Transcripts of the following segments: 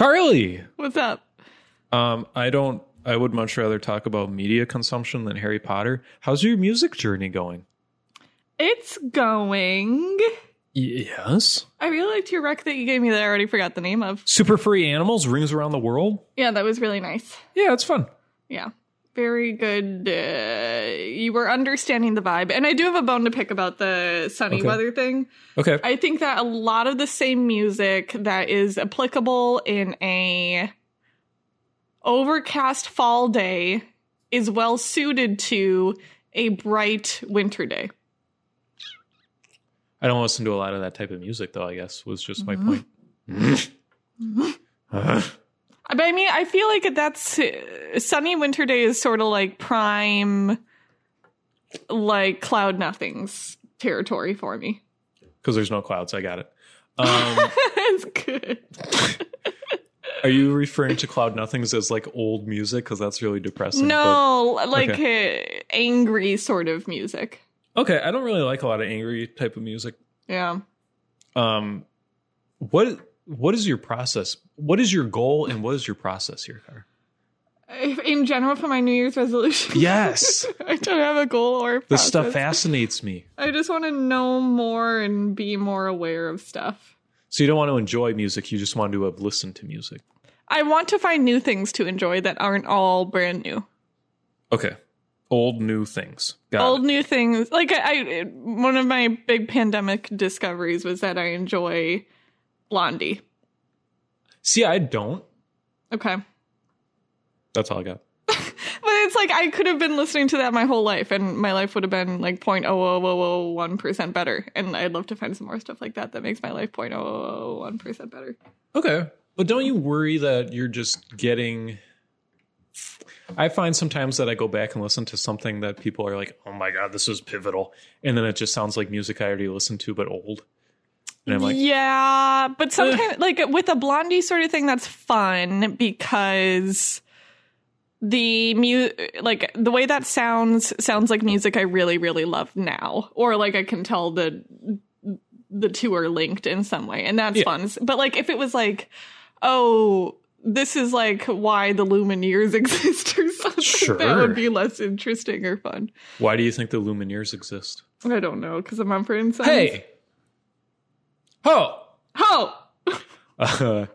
Carly. What's up? Um, I don't. I would much rather talk about media consumption than Harry Potter. How's your music journey going? It's going. Yes. I really liked your rec that you gave me that I already forgot the name of. Super furry animals rings around the world. Yeah, that was really nice. Yeah, it's fun. Yeah. Very good. Uh, you were understanding the vibe. And I do have a bone to pick about the sunny Okay. weather thing. Okay. I think that a lot of the same music that is applicable in a overcast fall day is well suited to a bright winter day. I don't listen to a lot of that type of music, though. I guess was just my Mm-hmm. point. But I mean, I feel like that's uh, sunny winter day is sort of like prime, like cloud nothings territory for me. Because there's no clouds. I got it. Um, it's good. are you referring to cloud nothings as like old music? Because that's really depressing. No, like uh, angry sort of music. Okay. I don't really like a lot of angry type of music. Yeah. Um, what what is your process? What is your goal and what is your process here, Car? In general, for my New Year's resolution, Yes, I don't have a goal or a this stuff fascinates me. I just want to know more and be more aware of stuff. So you don't want to enjoy music; you just want to have listened to music. I want to find new things to enjoy that aren't all brand new. Okay, old new things. Got old it. new things like I, I one of my big pandemic discoveries was that i enjoy blondie See, I don't. okay That's all I got. but it's like i could have been listening to that my whole life and my life would have been like 0.0001% better and i'd love to find some more stuff like that that makes my life 0.001% better Okay. But don't you worry that you're just getting. I find sometimes that I go back and listen to something that people are like, oh my God, this is pivotal. And then it just sounds like music I already listened to, but old. And I'm like, yeah but sometimes like with a blondie sort of thing that's fun because the mu like the way that sounds sounds like music I really really love now, or like I can tell the the two are linked in some way, and that's Yeah. fun. But like if it was like, oh, this is like why the Lumineers exist or something, that would be less interesting or fun. why do you think the Lumineers exist? I don't know because I'm on for. Hey! Oh! oh, Uh,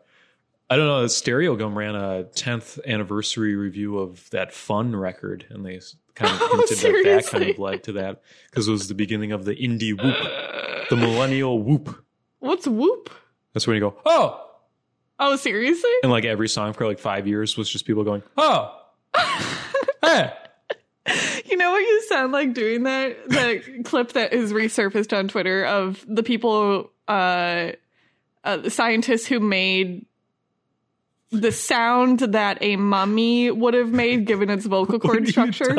I don't know. Stereogum ran a 10th anniversary review of that Fun record, and they kind of Oh, hinted that that kind of led to that because it was the beginning of the indie whoop, the millennial whoop. what's whoop? That's when you go, oh! Oh, seriously? And like every song for like five years was just people going, oh! hey! You know what you sound like doing that? The clip that is resurfaced on Twitter of the people, uh, uh, the scientists who made the sound that a mummy would have made given its vocal cord structure.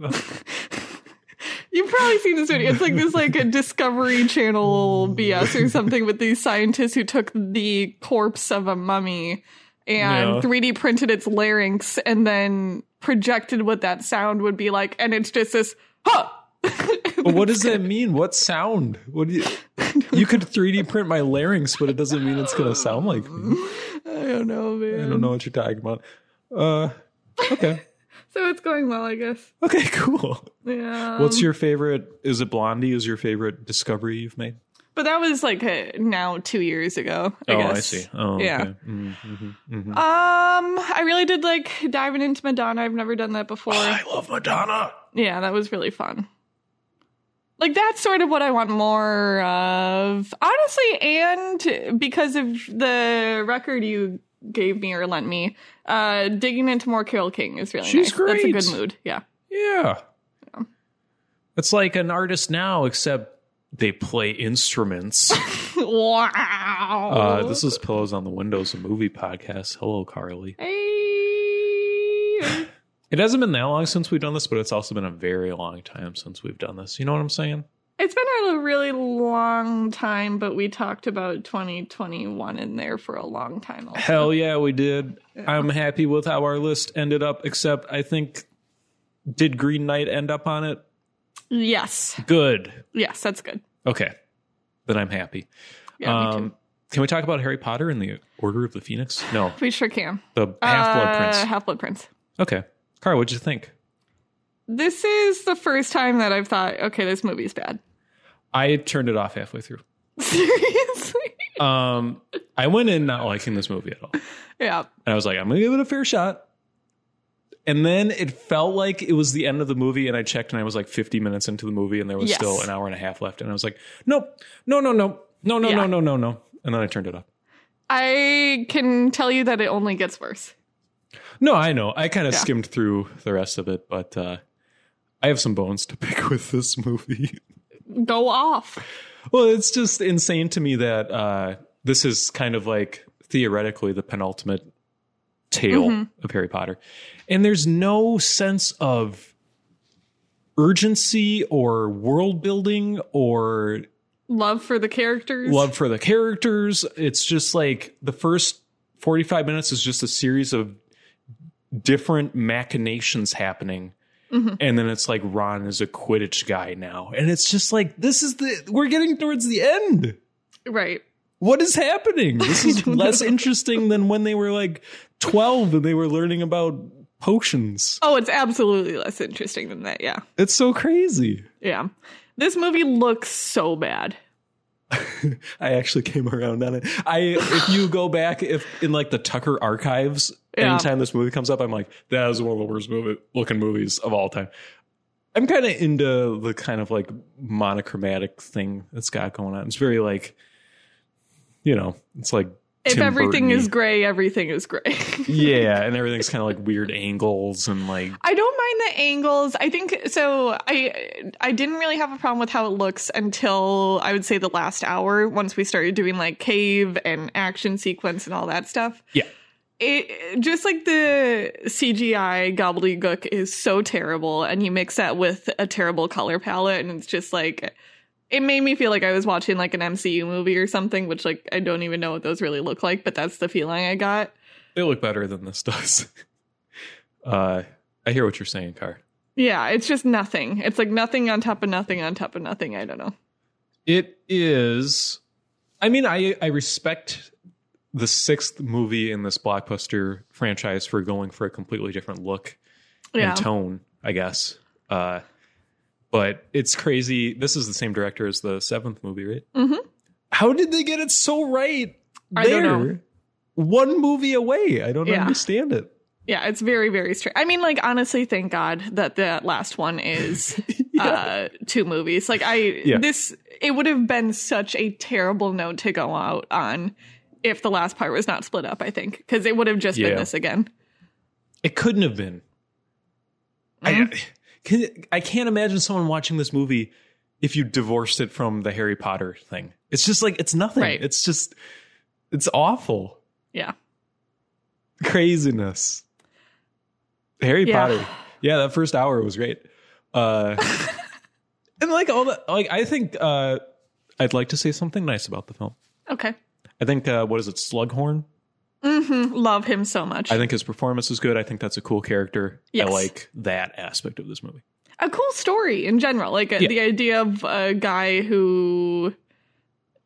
You've probably seen this video. It's like this, like a Discovery Channel BS or something with these scientists who took the corpse of a mummy and No. 3D printed its larynx and then projected what that sound would be like, and it's just this, huh. But what does that mean? What sound? What do you? You could 3D print my larynx, but it doesn't mean it's gonna sound like me. I don't know, man. I don't know what you're talking about. Uh, okay, So it's going well, I guess. okay, cool. Yeah. What's your favorite? Is it Blondie? Is your favorite discovery you've made? But that was like uh, now two years ago. I oh, guess. I see. Oh, Yeah. okay. Mm, mhm, mhm. Um, I really did like diving into Madonna. I've never done that before. I love Madonna. yeah, that was really fun. Like that's sort of what I want more of, honestly, and because of the record you gave me or lent me, uh, digging into more Carole King is really She's nice. That's a good mood. Yeah. Yeah. It's like an artist now, except they play instruments. wow. Uh, this is Pillows on the Windows, a movie podcast. Hello, Carly. Hey. It hasn't been that long since we've done this, but it's also been a very long time since we've done this. You know what I'm saying? It's been a really long time, but we talked about 2021 in there for a long time. Also. Hell yeah, we did. I'm happy with how our list ended up, except I think, did Green Knight end up on it? Yes. Good. Yes, that's good. Okay. Then I'm happy. Yeah, um, can we talk about Harry Potter and the Order of the Phoenix? No, We sure can. the Half Blood Prince. Half Blood Prince. Okay, Cara, what'd you think? This is the first time that I've thought, okay, this movie's bad. I turned it off halfway through. Seriously? Um, I went in not liking this movie at all. yeah. And I was like, I'm gonna give it a fair shot. And then it felt like it was the end of the movie, and I checked, and I was like 50 minutes into the movie, and there was Yes. still an hour and a half left, and I was like, nope, no, no, no, no, no, Yeah. no, no, no, no, and then I turned it off. I can tell you that it only gets worse. No, I know. I kind of Yeah. skimmed through the rest of it, but uh, I have some bones to pick with this movie. Go off. well, it's just insane to me that uh, this is kind of like theoretically the penultimate tale Mm-hmm. of Harry Potter. And there's no sense of urgency or world building or Love for the characters. love for the characters. It's just like the first 45 minutes is just a series of different machinations happening. Mm-hmm. And then it's like Ron is a Quidditch guy now. And it's just like, this is the, we're getting towards the end. Right. What is happening? This is less know. interesting than when they were like 12 and they were learning about potions. Oh, it's absolutely less interesting than that. Yeah. It's so crazy. Yeah. This movie looks so bad. I actually came around on it. I if you go back if in like the Tucker archives, Yeah. anytime this movie comes up, I'm like, that is one of the worst movie looking movies of all time. I'm kind of into the kind of like monochromatic thing that's got going on. It's very like, you know, it's like If Tim everything Burton-y. is gray, everything is gray. yeah, and everything's kind of like weird angles and like I don't mind the angles. I think so. I I didn't really have a problem with how it looks until I would say the last hour. Once we started doing like cave and action sequence and all that stuff. yeah. It just like the CGI gobbledygook is so terrible, and you mix that with a terrible color palette, and it's just like it made me feel like I was watching like an MCU movie or something, which like I don't even know what those really look like, but that's the feeling I got. They look better than this does. uh I hear what you're saying, Car. Yeah, it's just nothing. It's like nothing on top of nothing on top of nothing. I don't know. It is. I mean, I I respect the sixth movie in this blockbuster franchise for going for a completely different look Yeah. and tone. I guess. Uh, but it's crazy. This is the same director as the seventh movie, right? Mhm. How did they get it so right? I don't know. One movie away. I don't Yeah. understand it. Yeah, it's very, very strange. I mean, like, honestly, thank God that that last one is uh two movies. Like I Yeah. this it would have been such a terrible note to go out on if the last part was not split up, I think. Because it would have just Yeah. been this again. It couldn't have been. Mm-hmm. I, can, I can't imagine someone watching this movie if you divorced it from the Harry Potter thing. It's just like it's nothing. Right. It's just it's awful Yeah. craziness. Harry Yeah. Potter. Yeah, that first hour was great. Uh, and like all the like, I think uh, I'd like to say something nice about the film. Okay. I think uh, what is it, Slughorn? hmm Love him so much. I think his performance is good. I think that's a cool character. Yes. I like that aspect of this movie. a cool story in general. Like uh, Yeah. the idea of a guy who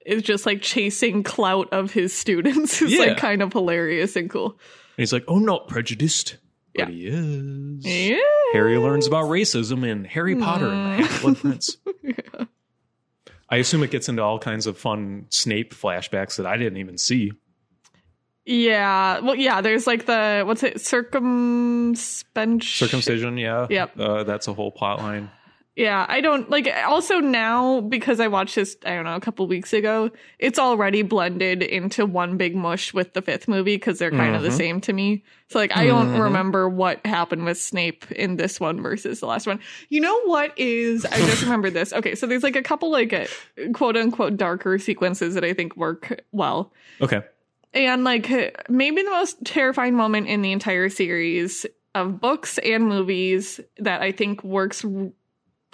is just like chasing clout of his students is Yeah. like kind of hilarious and cool. And he's like, "Oh, not prejudiced." But Yeah. he is. Yeah. Harry learns about racism in Harry Potter and the Half-Blood Prince. I assume it gets into all kinds of fun Snape flashbacks that I didn't even see. Yeah. Well, yeah, there's like the what's it? Circumspension. Circumcision, yeah. Yep. Uh, that's a whole plot line. Yeah, I don't like also now because I watched this I don't know a couple weeks ago, it's already blended into one big mush with the fifth movie because they're kind of the Mhm. same to me. So like I don't Mhm. remember what happened with Snape in this one versus the last one. You know what is I just remember this. Okay, so there's like a couple like uh, quote unquote darker sequences that I think work well. Okay. And like maybe the most terrifying moment in the entire series of books and movies that I think works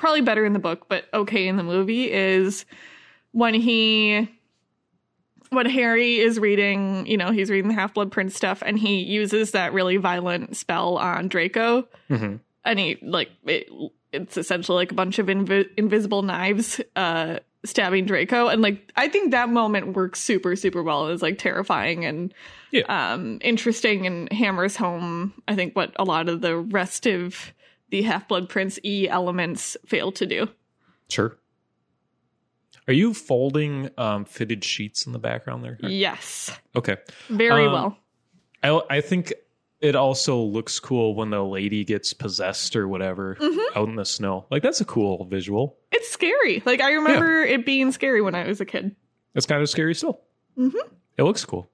probably better in the book, but okay in the movie is when he when Harry is reading, you know, he's reading the Half Blood Prince stuff and he uses that really violent spell on Draco hmm and he like it, it's essentially like a bunch of invi- invisible knives uh stabbing Draco, and like I think that moment works super super well. It's like terrifying and Yeah. um, interesting, and hammers home I think what a lot of the rest of the Half Blood Prince E elements fail to do. Sure. Are you folding um, fitted sheets in the background there? Yes, Okay. very Um, well. I I think it also looks cool when the lady gets possessed or whatever Mm-hmm. out in the snow. Like that's a cool visual. It's scary. Like I remember it being scary when I was a kid. It's kind of scary still. Mhm. It looks cool.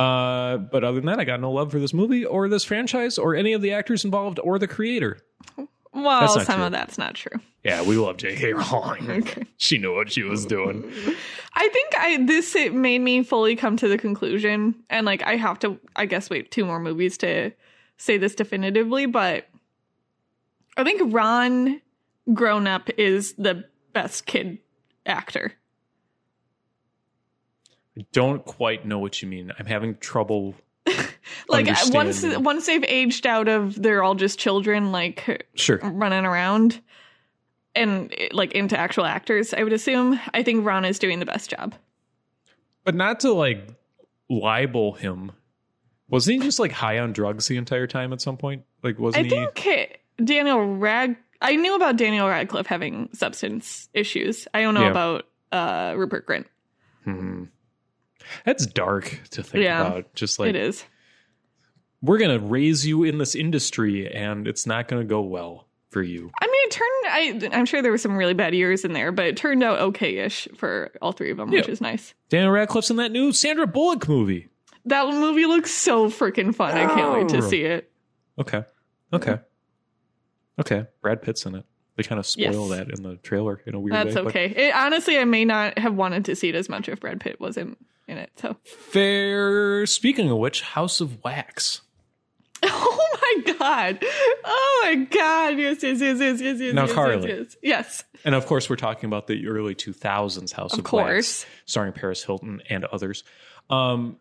Uh, but other than that, I got no love for this movie or this franchise or any of the actors involved or the creator. Well, some true. of that's not true. Yeah, we love J.K. Rowling. Okay. she knew what she was doing. I think I this it made me fully come to the conclusion, and like I have to, I guess, wait two more movies to say this definitively, but I think Ron, grown up, is the best kid actor. Don't quite know what you mean. I'm having trouble. Like once once they've aged out of, they're all just children, like Sure. running around, and like into actual actors. I would assume. I think Ron is doing the best job. But not to like libel him. Wasn't he just like high on drugs the entire time at some point? Like, wasn't I he? I think Daniel Rad. I knew about Daniel Radcliffe having substance issues. I don't know Yeah. about uh, Rupert Grint. Hmm. That's dark to think Yeah, about. Just like it is. we're gonna raise you in this industry, and it's not gonna go well for you. I mean, it turned. I, I'm sure there were some really bad years in there, but it turned out okay-ish for all three of them, which is nice. Daniel Radcliffe's in that new Sandra Bullock movie. That movie looks so freaking fun. I can't wait to Oh. see it. Okay. Okay. Okay. Brad Pitt's in it. They kind of spoil Yes. that in the trailer in a weird That's way. but okay. It, honestly, I may not have wanted to see it as much if Brad Pitt wasn't in it. So, Fair. Speaking of which, House of Wax. oh my god, oh my god, yes, yes, yes, yes, yes, yes. Now, yes, Carly. yes, yes. And of course, we're talking about the early 2000s House of, Of course. Wax, starring Paris Hilton and others. Um,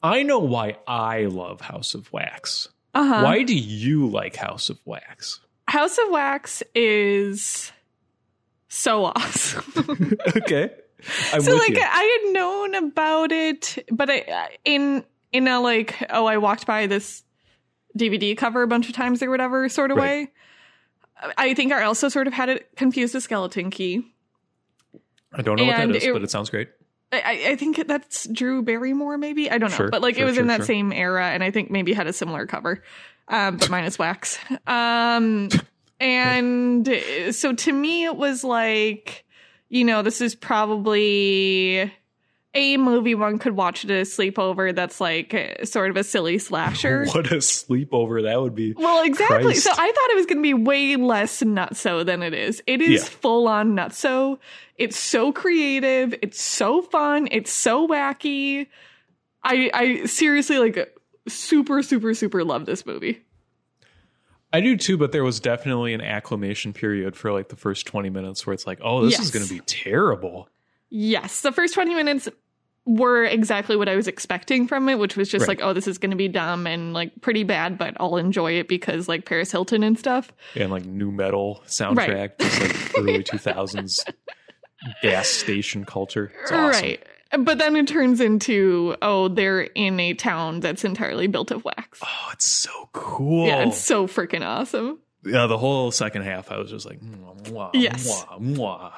I know why I love House of Wax. Uh huh. Why do you like House of Wax? House of Wax is so awesome. okay. I'm so like you. I had known about it, but I in in a like oh I walked by this DVD cover a bunch of times or whatever sort of Right. way. I think I also sort of had it confused with Skeleton Key. I don't know what that is, it- but it sounds great. I, I think that's Drew Barrymore, maybe I don't know, Sure, but like sure, it was sure, in that same era, and I think maybe had a similar cover, um, but minus wax. Um, and uh, so to me, it was like, you know, this is probably a movie one could watch at a sleepover. That's like uh, sort of a silly slasher. What a sleepover that would be. Well, exactly. Christ. So I thought it was going to be way less nutso than it is. It is Yeah. full on nutso. It's so creative. It's so fun. It's so wacky. I I seriously like super super super love this movie. I do too, but there was definitely an acclimation period for like the first 20 minutes where it's like, oh, this is going to be terrible. Yes, the first 20 minutes were exactly what I was expecting from it, which was just Right. like, oh, this is going to be dumb and like pretty bad, but I'll enjoy it because like Paris Hilton and stuff. And like new metal soundtrack, just like early 2000s gas station culture. It's awesome. Right. But then it turns into, oh, they're in a town that's entirely built of wax. Oh, it's so cool. Yeah, it's so freaking awesome. Yeah, the whole second half, I was just like, mwah, mwah, Yes. mwah, mwah.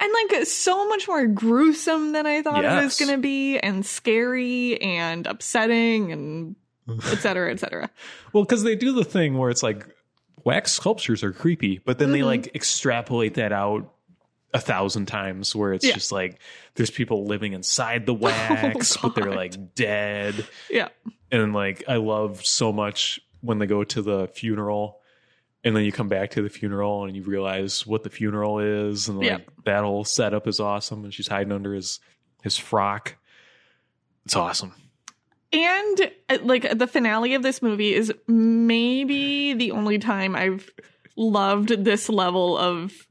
And like so much more gruesome than I thought it was going to be, and scary and upsetting, and et cetera, et cetera. Well, because they do the thing where it's like wax sculptures are creepy, but then they Mhm. like extrapolate that out a thousand times where it's Yeah. just like there's people living inside the wax, but they're like dead. Yeah. And like I love so much when they go to the funeral and then you come back to the funeral and you realize what the funeral is and like Yeah. that whole setup is awesome and she's hiding under his his frock. It's awesome. And uh, like the finale of this movie is maybe the only time I've loved this level of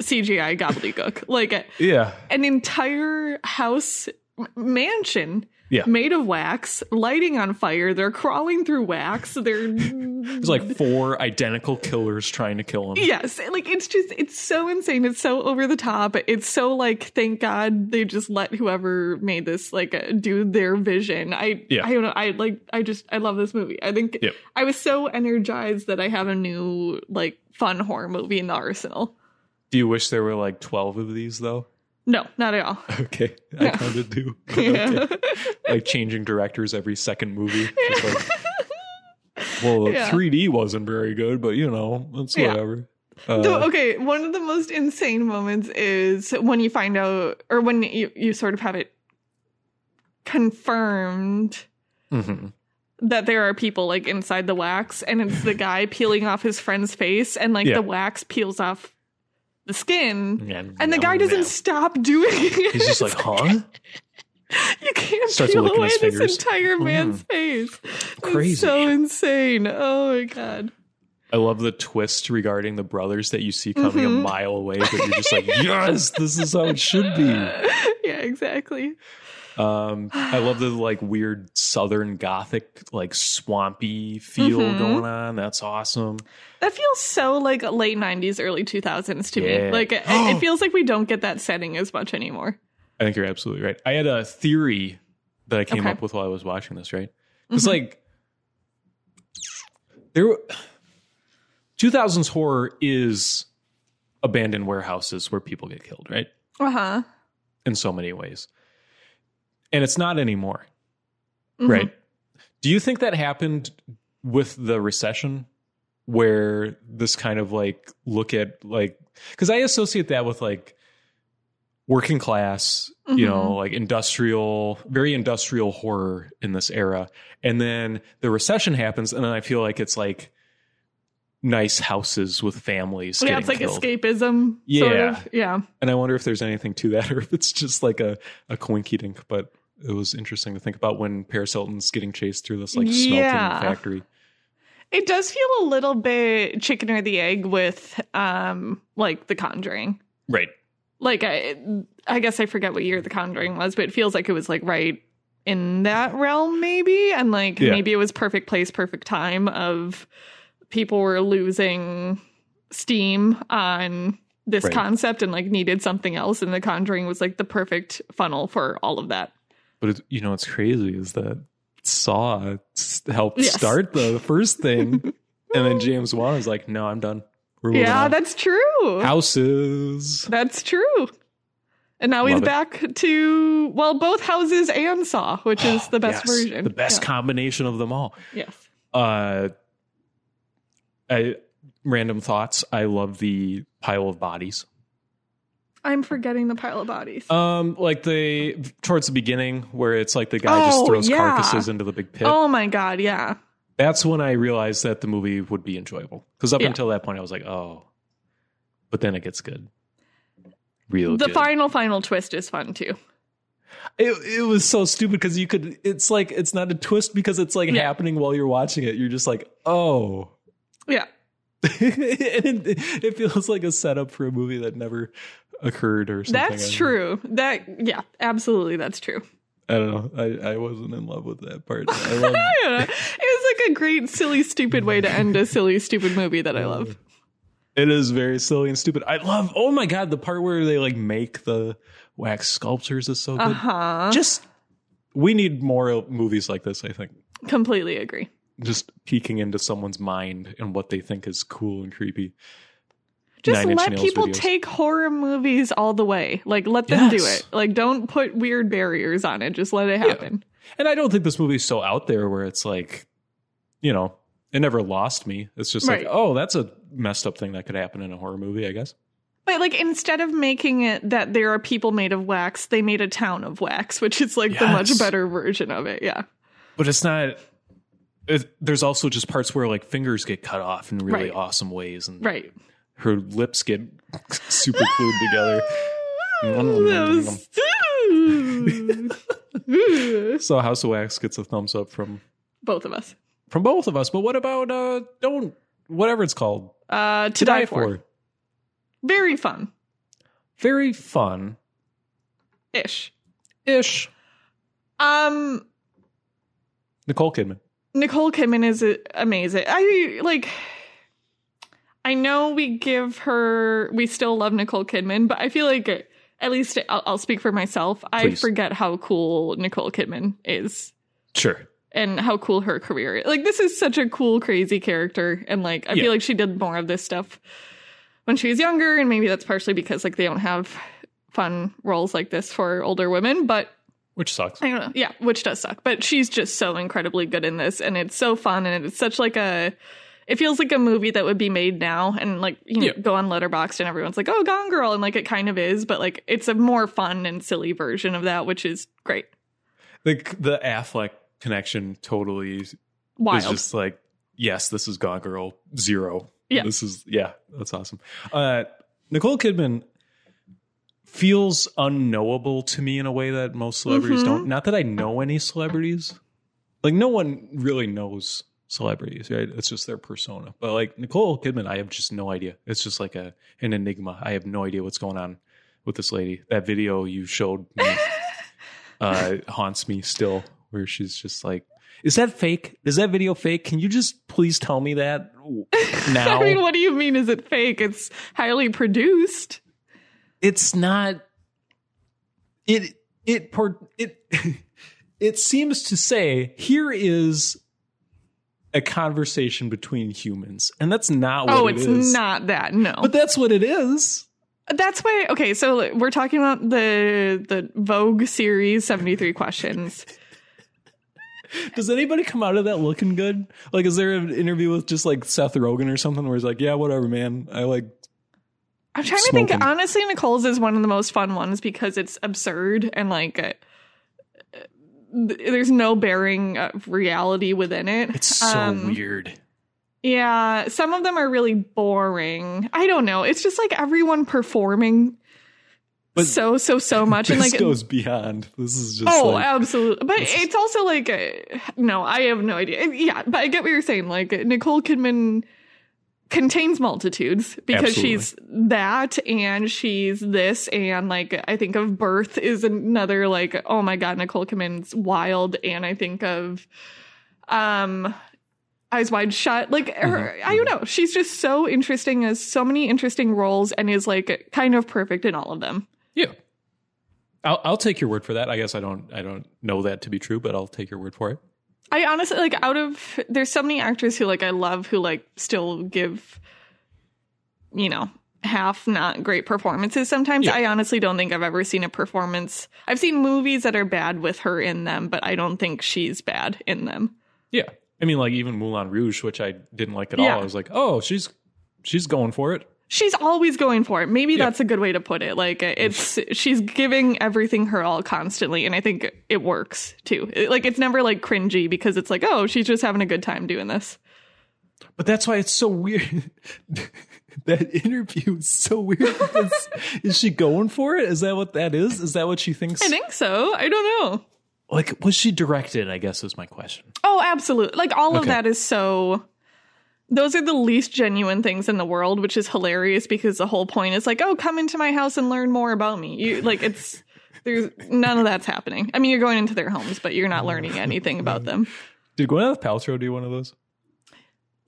CGI gobbledygook. Like Yeah. an entire house mansion Yeah. made of wax, lighting on fire. They're crawling through wax. They're There's like four identical killers trying to kill him. Yes, like it's just it's so insane. It's so over the top. It's so like thank God they just let whoever made this like uh, do their vision. I Yeah. I don't know. I like I just I love this movie. I think Yep. I was so energized that I have a new like fun horror movie in the arsenal. Do you wish there were like 12 of these though? No, not at all. Okay. I kind of do. Okay. Like changing directors every second movie. Just like, well, Yeah. 3D wasn't very good, but you know, it's Yeah. whatever. Uh, So, okay, one of the most insane moments is when you find out, or when you, you sort of have it confirmed mhm. that there are people like inside the wax and it's the guy peeling off his friend's face and like Yeah. the wax peels off the skin Yeah, and the no, guy doesn't no. stop doing it. He's just like, huh? you can't Starts peel away this fingers. entire Mm. man's face. Crazy. It's so insane. Oh my god. I love the twist regarding the brothers that you see coming a Mhm. mile away, but you're just like, yes, this is how it should be. yeah, exactly. Um, I love the like weird southern gothic, like swampy feel Mhm. going on. That's awesome. That feels so like late 90s, early 2000s to Yeah. me. Like it, it feels like we don't get that setting as much anymore. I think you're absolutely right. I had a theory that I came Okay. up with while I was watching this, right? It's Mhm. like there were- 2000s horror is abandoned warehouses where people get killed, right? Uh-huh. In so many ways. And it's not anymore. Mhm. Right. Do you think that happened with the recession where this kind of like look at like cuz I associate that with like working class, you know, like industrial, very industrial horror in this era. And then the recession happens and then I feel like it's like nice houses with families Yeah, it's like killed. escapism. Sort Yeah. of. Yeah. And I wonder if there's anything to that or if it's just like a, a coinky dink. But it was interesting to think about when Paris Hilton's getting chased through this like smelting Yeah. factory. It does feel a little bit chicken or the egg with um like The Conjuring. Right. Like I I guess I forget what year The Conjuring was, but it feels like it was like right in that realm maybe and like Yeah. maybe it was perfect place, perfect time of people were losing steam on this Right. concept and like needed something else and The Conjuring was like the perfect funnel for all of that. But it, you know what's crazy is that Saw helped Yes. start the first thing. and then James Wan is like, no, I'm done. We're Yeah, on." that's true. houses. That's true. And now he's Love it. back to well, both houses and Saw, which is the best Yes, version. The best Yeah. combination of them all. yes. Uh, I random thoughts. I love the pile of bodies. I'm forgetting the pile of bodies. Um, like the towards the beginning where it's like the guy just Oh, throws yeah. carcasses into the big pit. oh my god, yeah. That's when I realized that the movie would be enjoyable. Because up Yeah. until that point, I was like, oh, but then it gets good. Real The good. final final twist is fun too. it, it was so stupid because you could. It's like it's not a twist because it's like Yeah. happening while you're watching it. You're just like, oh. Yeah. and it, it feels like a setup for a movie that never occurred or something. That's I don't know. true. That yeah, absolutely that's true. I don't know. I, I wasn't in love with that part. I love I don't know. It was like a great silly stupid way to end a silly stupid movie that I love. It is very silly and stupid. I love. Oh my god, the part where they like make the wax sculptures is so good. Uh-huh. Just we need more movies like this. I think Completely agree. Just peeking into someone's mind and what they think is cool and creepy. Just Nine let people videos. take horror movies all the way. Like let them do it. Like don't put weird barriers on it. Just let it happen. And I don't think this movie's so out there where it's like, you know, it never lost me. It's just Right. like, oh, that's a messed up thing that could happen in a horror movie, I guess. But like instead of making it that there are people made of wax, they made a town of wax, which is like the much better version of it. Yeah. But it's not. It, there's also just parts where like fingers get cut off in really Right. awesome ways, and Right. her lips get super glued together. So House of Wax gets a thumbs up from Both of us. from both of us. But what about uh don't whatever it's called Uh, to, die, for. Very fun Very fun ish. ish. Um, Nicole Kidman. Nicole Kidman is amazing. I like. I know we give her. We still love Nicole Kidman, but I feel like at least I'll, I'll speak for myself. I forget how cool Nicole Kidman is Sure. and how cool her career is. Like this is such a cool, crazy character, and like I Yeah. feel like she did more of this stuff when she was younger, and maybe that's partially because like they don't have fun roles like this for older women, but Which sucks. I don't know. Yeah, which does suck. But she's just so incredibly good in this and it's so fun and it's such like a it feels like a movie that would be made now and like you know Yeah. go on Letterboxd and everyone's like, "Oh, Gone Girl." And like it kind of is, but like it's a more fun and silly version of that, which is great. The the Affleck connection totally is just like, yes, this is Gone Girl Zero. Yeah. This is yeah, that's awesome. Uh Nicole Kidman feels unknowable to me in a way that most celebrities Mhm. don't. Not that I know any celebrities. Like no one really knows celebrities, right? It's just their persona. But like Nicole Kidman, I have just no idea. It's just like a an enigma. I have no idea what's going on with this lady. That video you showed me uh haunts me still where she's just like is that fake? Is that video fake? Can you just please tell me that now? I mean, what do you mean is it fake? It's highly produced. It's not it it it it seems to say here is a conversation between humans and that's not what it's Oh, it it's not that. No. but that's what it is That's why okay, so we're talking about the the Vogue series 73 questions. does anybody come out of that looking good like is there an interview with just like seth rogen or something where he's like yeah whatever man i like I'm trying to think. Honestly, Nicole's is one of the most fun ones because it's absurd and like uh, there's no bearing of reality within it. it's so Um, weird Yeah, some of them are really boring. I don't know. It's just like everyone performing But so so so much and this like goes beyond this is just Oh, like, absolutely. But is- it's also like, uh, no, I have no idea. Yeah, but I get what you're saying. Like, Nicole Kidman contains multitudes because she's that and she's this. And like, I think of Birth is another, like, oh my God, Nicole Kidman's wild. And I think of, um, Eyes Wide Shut. Like, her, I don't know. She's just so interesting, has so many interesting roles, and is like kind of perfect in all of them. Yeah. I'll I'll take your word for that. I guess I don't I don't know that to be true, but I'll take your word for it. I honestly like out of there's so many actors who like I love who like still give you know half not great performances sometimes. Yeah. I honestly don't think I've ever seen a performance. I've seen movies that are bad with her in them, but I don't think she's bad in them. Yeah. I mean like even Moulin Rouge, which I didn't like at Yeah. all. I was like, "Oh, she's she's going for it." She's always going for it. Maybe that's a good way to put it. Like uh, it's she's giving everything her all constantly and I think it works too. It- like it's never like cringy because it's like, "Oh, she's just having a good time doing this." But that's why it's so weird. that interview is so weird because is she going for it? Is that what that is? Is that what she thinks? I think so. I don't know. Like was she directed, I guess is my question. Oh, absolutely. Like all of that is so those are the least genuine things in the world, which is hilarious because the whole point is like, oh, come into my house and learn more about me. You like it's there's none of that's happening. I mean, you're going into their homes, but you're not learning anything about them. Did Gwyneth Paltrow do one of those?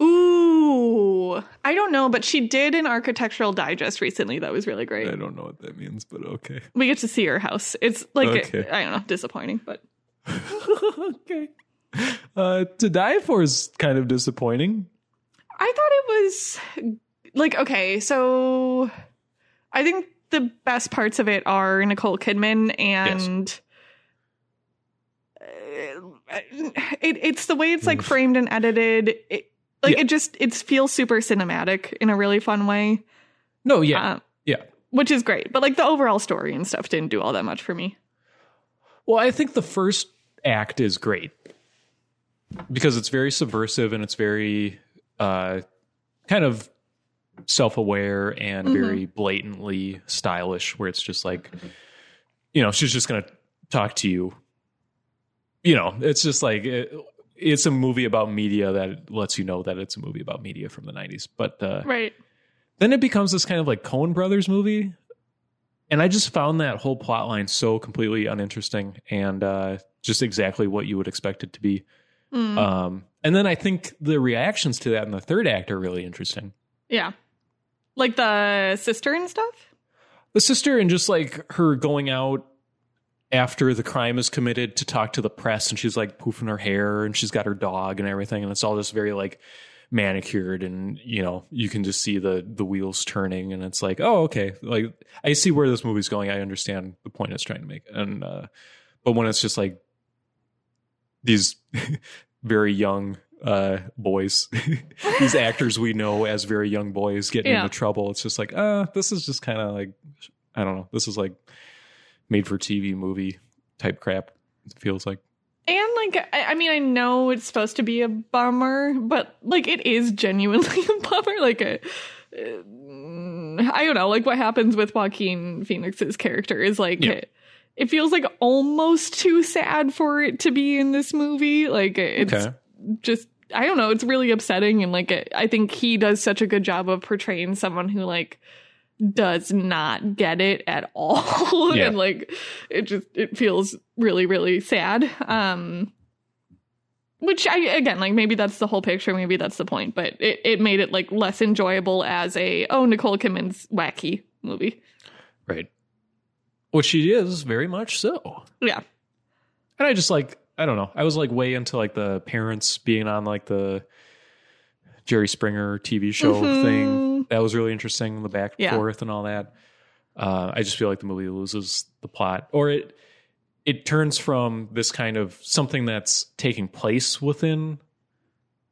Ooh, I don't know, but she did an architectural digest recently that was really great. I don't know what that means, but okay. We get to see her house. It's like Okay. I don't know, disappointing, but okay. Uh, to die for is kind of disappointing. I thought it was like okay, so I think the best parts of it are Nicole Kidman and uh, it, it's the way it's like framed and edited. It, like Yeah. it just it feels super cinematic in a really fun way, No, yeah, uh, yeah. which is great. But like the overall story and stuff didn't do all that much for me. Well, I think the first act is great because it's very subversive and it's very uh, kind of self-aware and Mhm. very blatantly stylish. Where it's just like, you know, she's just gonna talk to you. You know, it's just like it, it's a movie about media that lets you know that it's a movie about media from the '90s, but. Uh, Right. then it becomes this kind of like Coen Brothers movie. And I just found that whole plot line so completely uninteresting. And uh, just exactly what you would expect it to be. Mm, Um, and then I think the reactions to that in the third act are really interesting. yeah. Like the sister and stuff? The sister and just like her going out after the crime is committed to talk to the press, and she's like poofing her hair, and she's got her dog and everything, and it's all just very like manicured, and you know you can just see the the wheels turning, and it's like, oh okay, like I see where this movie's going. I understand the point it's trying to make, and uh, but when it's just like these very young uh boys these actors we know as very young boys getting Yeah. into trouble it's just like uh this is just kind of like i don't know this is like made for tv movie type crap it feels like And like, I, I mean, I know it's supposed to be a bummer, but like, it is genuinely a bummer. Like, a, uh, I don't know, like what happens with Joaquin Phoenix's character is like, Yeah. it, it feels like almost too sad for it to be in this movie. Like, it's okay just, I don't know, it's really upsetting. And like, it, I think he does such a good job of portraying someone who like does not get it at all. Yeah. and like, it just, it feels really, really sad. Um, which I again like maybe that's the whole picture, maybe that's the point, but it, it made it like less enjoyable as a oh Nicole Kidman's wacky movie. right which she is very much so Yeah. and i just like i don't know i was like way into like the parents being on like the jerry springer tv show Mhm. thing that was really interesting the back and Yeah. forth and all that uh, i just feel like the movie loses the plot or it it turns from this kind of something that's taking place within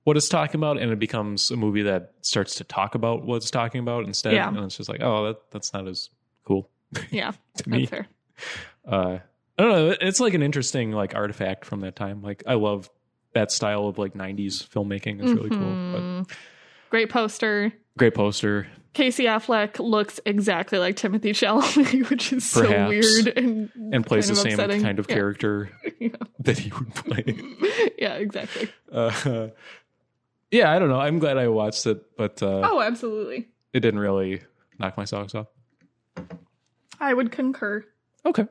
what it's talking about and it becomes a movie that starts to talk about what it's talking about instead Yeah. and it's just like oh that, that's not as cool Yeah. to me fair. uh i don't know it's like an interesting like artifact from that time like i love that style of like 90s filmmaking it's really cool but Mhm. Great poster. great poster Casey Affleck looks exactly like Timothée Chalamet, which is so weird and and plays the same upsetting. kind of Yeah. character Yeah. that he would play yeah, exactly. uh, yeah i don't know i'm glad i watched it but uh Oh, absolutely. it didn't really knock my socks off I would concur. okay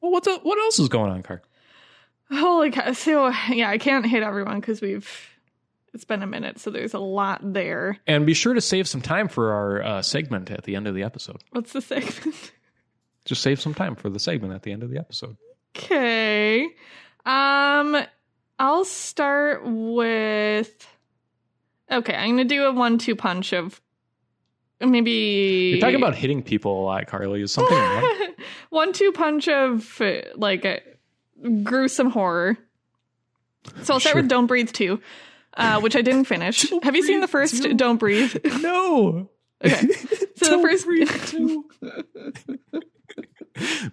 well what's up what else is going on car Holy cow. So, yeah, I can't hit everyone because we've, it's been a minute. So there's a lot there. and be sure to save some time for our uh, segment at the end of the episode What's the segment? just save some time for the segment at the end of the episode Okay. Um I'll start with Okay, I'm going to do a one-two punch of maybe you're talking about hitting people a lot carly is something wrong? one-two punch of like a gruesome horror. So I'll start Sure. with Don't Breathe 2, uh, which I didn't finish. Don't Have you seen the first 2? Don't Breathe? no Okay. So the Don't first breathe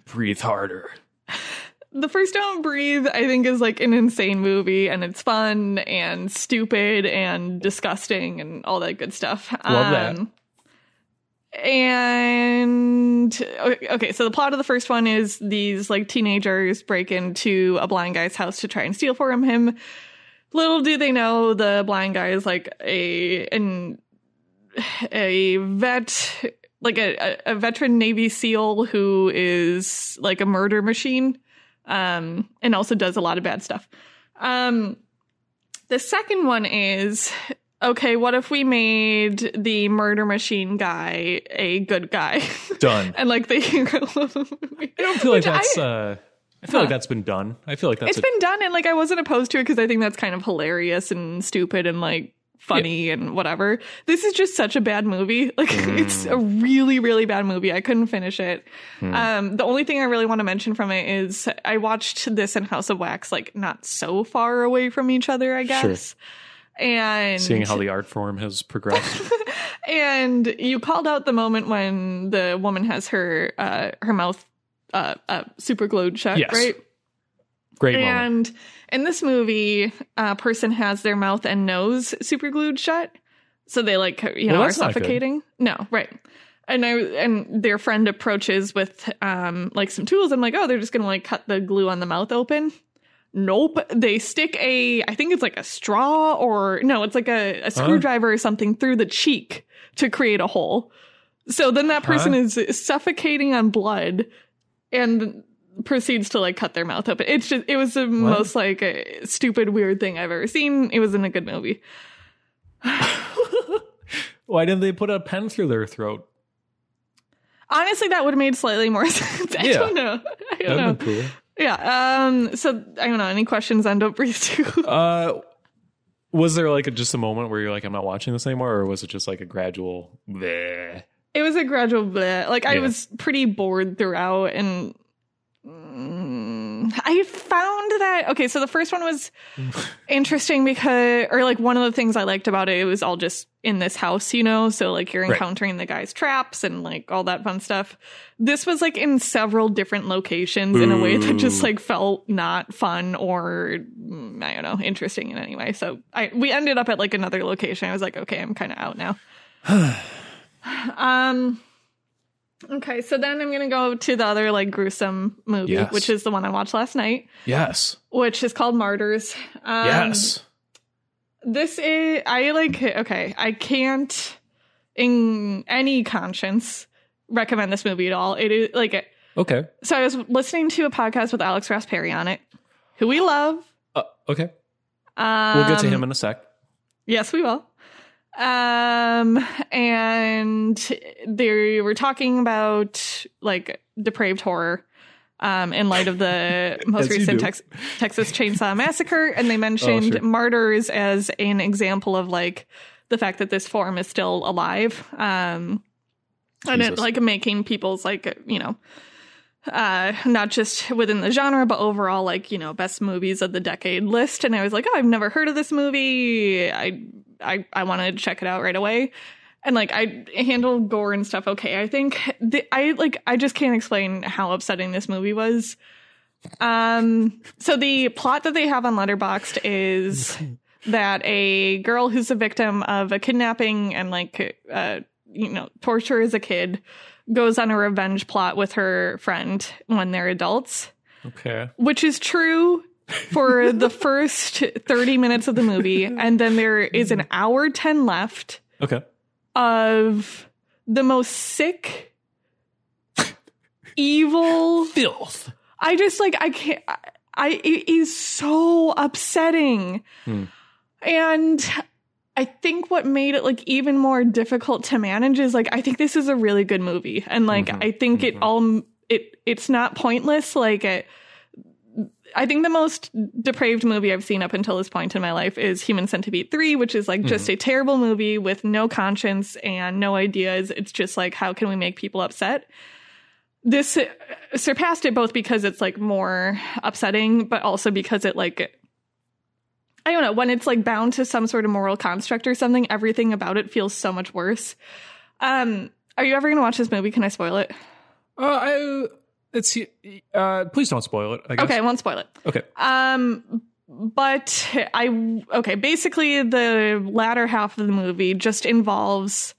breathe harder the first Don't Breathe, I think, is like an insane movie and it's fun and stupid and disgusting and all that good stuff. Love that. And okay, so the plot of the first one is these like teenagers break into a blind guy's house to try and steal from him. Little do they know the blind guy is like a an a vet like a, a veteran Navy SEAL who is like a murder machine, um, and also does a lot of bad stuff. Um, the second one is okay. What if we made the murder machine guy a good guy done and like the hero of the movie? i don't feel like Which I- that's uh i feel like that's been done i feel like that's it's a, been done and like I wasn't opposed to it because I think that's kind of hilarious and stupid and like funny and whatever. This is just such a bad movie. Like it's a really really bad movie. I couldn't finish it. Hmm. Um the only thing I really want to mention from it is I watched this and House of Wax like not so far away from each other, I guess. And seeing how the art form has progressed and you called out the moment when the woman has her uh her mouth uh, uh super glued shut, Yes. right? great moment and in this movie, a person has their mouth and nose super glued shut, so they like you know are that's not good. suffocating. No, right. And I and their friend approaches with um like some tools. I'm like, oh, they're just gonna like cut the glue on the mouth open. Nope. They stick a I think it's like a straw or no, it's like a, a screwdriver or something through the cheek to create a hole. So then that person Huh? is suffocating on blood and proceeds to like cut their mouth open. It's just it was the most like uh, stupid weird thing I've ever seen. It was in a good movie. Why didn't they put a pen through their throat? Honestly, that would have made slightly more sense. I Yeah. don't know. I don't know. That'd been cool. Yeah. Um. So I don't know. Any questions on Don't Breathe Two? Uh, was there like a, just a moment where you're like, I'm not watching this anymore, or was it just like a gradual? Bleh? it was a gradual. Bleh. Like I Yeah. was pretty bored throughout, and mm, I found that okay. So the first one was interesting because, or like one of the things I liked about it, it was all just in this house, you know. So like you're Right. encountering the guy's traps and like all that fun stuff. This was like in several different locations in a way that just like felt not fun or mm, I don't know interesting in any way. So I we ended up at like another location. I was like, okay, I'm kind of out now. um. Okay, so then I'm gonna go to the other like gruesome movie, Yes. which is the one I watched last night, Yes. which is called Martyrs. Um, yes. this is I like okay, I can't in any conscience recommend this movie at all. It is like Okay. so I was listening to a podcast with Alex Ross Perry on it, who we love. Uh, okay. Um, We'll get to him in a sec. Yes, we will. Um, and they were talking about like depraved horror. Um, in light of the most recent. Tex- Texas Chainsaw Massacre, and they mentioned Oh, sure. martyrs as an example of like the fact that this form is still alive. Um, and it like making people's like you know uh not just within the genre but overall like you know best movies of the decade list and i was like oh i've never heard of this movie i i i wanted to check it out right away. And like i handle gore and stuff okay i think. The, i like i just can't explain how upsetting this movie was. Um so the plot that they have on letterboxd is that a girl who's a victim of a kidnapping and like uh you know torture as a kid goes on a revenge plot with her friend when they're adults. Okay. which is true for the first 30 minutes of the movie and then there is an hour 10 left Okay. of the most sick evil Filth. I just like I can't. I, I it is so upsetting, Hmm. and I think what made it like even more difficult to manage is like I think this is a really good movie, and like Mhm, I think it mhm. all it it's not pointless. Like it, I think the most depraved movie I've seen up until this point in my life is Human Centipede 3, which is like just a terrible movie with no conscience and no ideas. It's just like, how can we make people upset? This uh, surpassed it both because it's like more upsetting, but also because it like, I don't know, when it's like bound to some sort of moral construct or something, everything about it feels so much worse. Um, are you ever going to watch this movie? Can I spoil it? Uh, I, it's uh, please don't spoil it. I guess. Okay, I won't spoil it. Okay. Um, but I okay. Basically, the latter half of the movie just involves,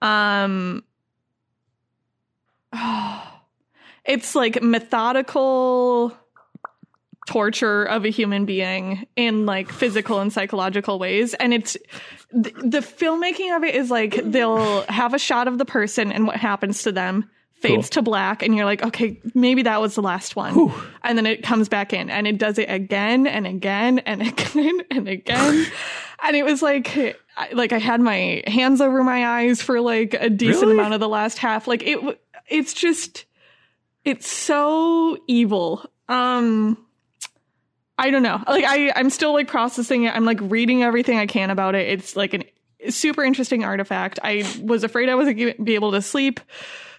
um, it's like methodical torture of a human being in like physical and psychological ways and it's th- the filmmaking of it is like they'll have a shot of the person and what happens to them fades Cool. to black and you're like okay maybe that was the last one. And then it comes back in and it does it again and again and again and again. And it was like I- like i had my hands over my eyes for like a decent Really? amount of the last half. Like it it's just it's so evil. Um i don't know. Like i i'm still like processing it. I'm like reading everything i can about it. It's like an super interesting artifact. I was afraid i wasn't be able to sleep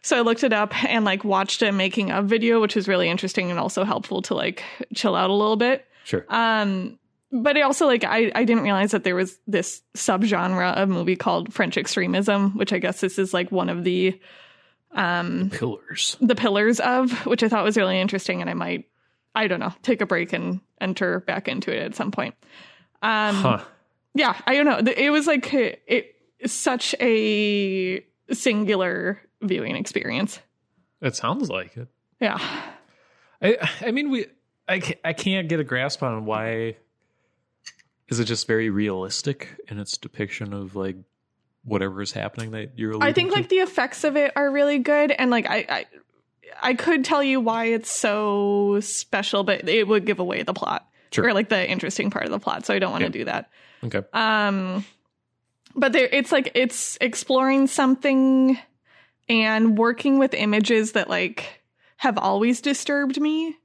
so I looked it up and like watched a making of video, which was really interesting and also helpful to like chill out a little bit. Sure. Um, but I also like I, I didn't realize that there was this subgenre of movie called French extremism, which I guess this is like one of the um Pillars. the pillars of, which I thought was really interesting, and I might I don't know take a break and enter back into it at some point. Um, Huh. yeah, I don't know. It was like it such a singular viewing experience. It sounds like it. Yeah. I I mean we I I can't get a grasp on why is it just very realistic in its depiction of like whatever is happening that you're I think to? like the effects of it are really good and like I, I I could tell you why it's so special, but it would give away the plot Sure. or like the interesting part of the plot. So I don't want to Yeah. do that. Okay. Um, but there, it's like it's exploring something and working with images that like have always disturbed me.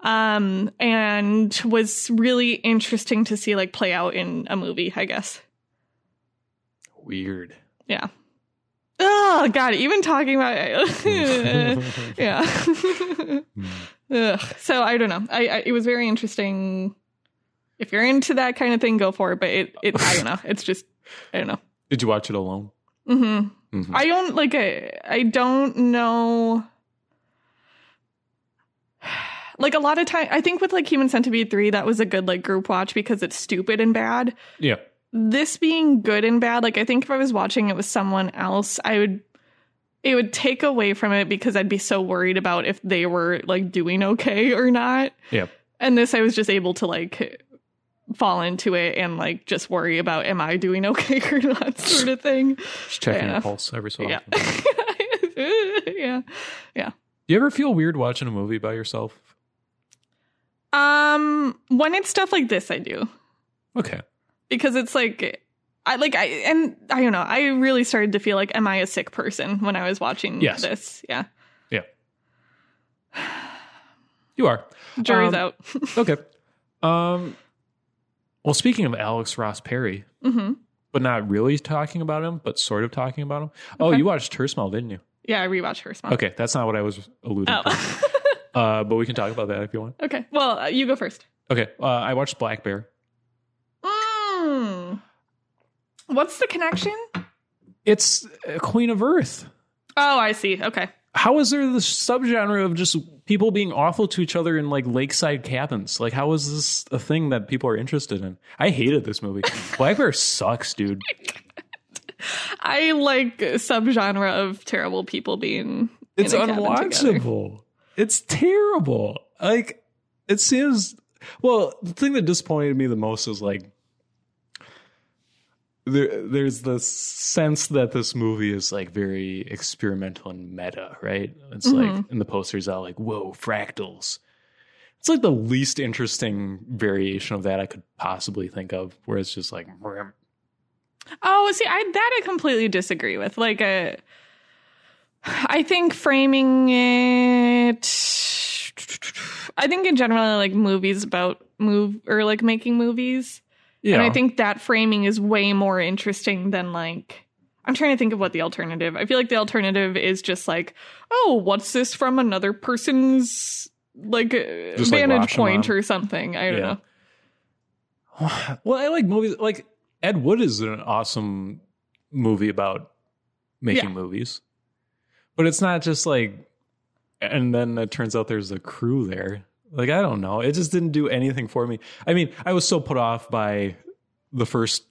Um, and was really interesting to see like play out in a movie, I guess. Weird. Yeah. Oh God! Even talking about it, yeah. Ugh. So I don't know. I, I it was very interesting. If you're into that kind of thing, go for it. But it, it I don't know. It's just I don't know. Did you watch it alone? Mm hmm Mhm. I don't like. I, I don't know. Like a lot of time, I think with like Human Centipede three, that was a good like group watch because it's stupid and bad. Yeah. this being good and bad, like I think if I was watching it with someone else, I would it would take away from it because I'd be so worried about if they were like doing okay or not. Yeah. And this I was just able to like fall into it and like just worry about am I doing okay or not sort of thing. Just checking Yeah. your pulse every so Yeah. often. yeah. Yeah. Do you ever feel weird watching a movie by yourself? Um when it's stuff like this I do. Okay. because it's like I like I and I don't know. I really started to feel like am I a sick person when I was watching Yes. this? Yeah. Yeah. You are. Jury's Um, out. Okay. Um well speaking of Alex Ross Perry, hmm but not really talking about him, but sort of talking about him. Oh, you watched Her Smell, didn't you? Yeah, I rewatched her smile. Okay, that's not what I was alluding to. Oh. Uh, but we can talk about that if you want. okay. Well, uh, you go first. Okay, uh, I watched Black Bear. Mm. What's the connection? It's Queen of Earth. Oh, I see. Okay. How is there this subgenre of just people being awful to each other in like lakeside cabins? Like, how is this a thing that people are interested in? I hated this movie. Black Bear sucks, dude. I like subgenre of terrible people being. It's in a cabin unwatchable. It's terrible. Like, it seems. Well, the thing that disappointed me the most is like. There, there's the sense that this movie is like very experimental and meta, right? It's like in the posters out like, whoa, fractals. It's like the least interesting variation of that I could possibly think of, where it's just like, Oh, see, I that I completely disagree with. Like, uh, I think framing it. I think in general, like movies about move or like making movies, yeah, and I think that framing is way more interesting than like. I'm trying to think of what the alternative. I feel like the alternative is just like, oh, what's this from another person's like uh, Just vantage Rashomon. point or something? I don't Yeah. know. well, I like movies. Like Ed Wood is an awesome movie about making Yeah. movies, but it's not just like. And then it turns out there's a crew there. Like I don't know, it just didn't do anything for me. I mean, I was so put off by the first,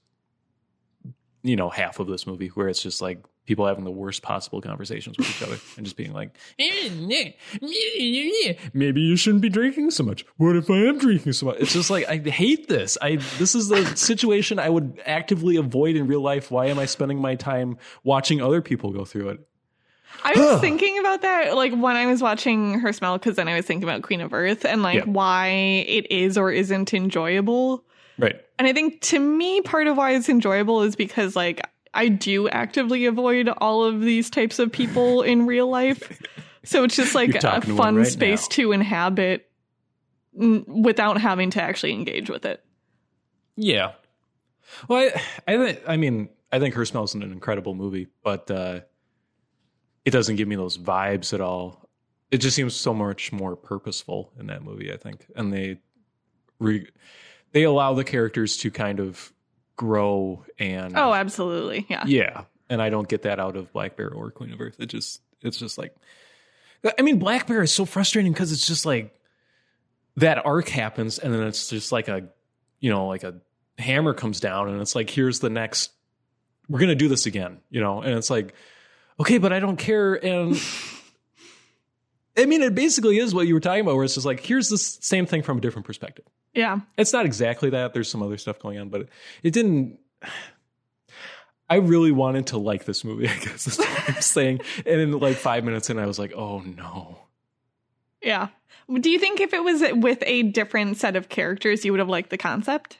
you know, half of this movie where it's just like people having the worst possible conversations with each other and just being like, maybe you shouldn't be drinking so much. What if I am drinking so much? It's just like I hate this. I this is the situation I would actively avoid in real life. Why am I spending my time watching other people go through it? I was thinking about that like when I was watching her smell because then I was thinking about Queen of Earth and like Yeah. why it is or isn't enjoyable. Right. And I think to me part of why it's enjoyable is because like I do actively avoid all of these types of people in real life. So it's just like a to fun right space now. to inhabit without having to actually engage with it. Yeah. Well, I, I think I mean I think Her Smell is an incredible movie, but uh, it doesn't give me those vibes at all. It just seems so much more purposeful in that movie. I think, and they re, they allow the characters to kind of grow and Oh, absolutely. Yeah. yeah, and I don't get that out of Black Bear or Queen of Earth. It just it's just like I mean Black Bear is so frustrating because it's just like that arc happens and then it's just like a you know like a hammer comes down and it's like here's the next we're gonna do this again you know and it's like okay but I don't care and I mean it basically is what you were talking about where it's just like here's the same thing from a different perspective Yeah. it's not exactly that. There's some other stuff going on, but it didn't. I really wanted to like this movie. I guess is what I'm saying. And in like five minutes in, I was like, oh no. Yeah. Do you think if it was with a different set of characters, you would have liked the concept?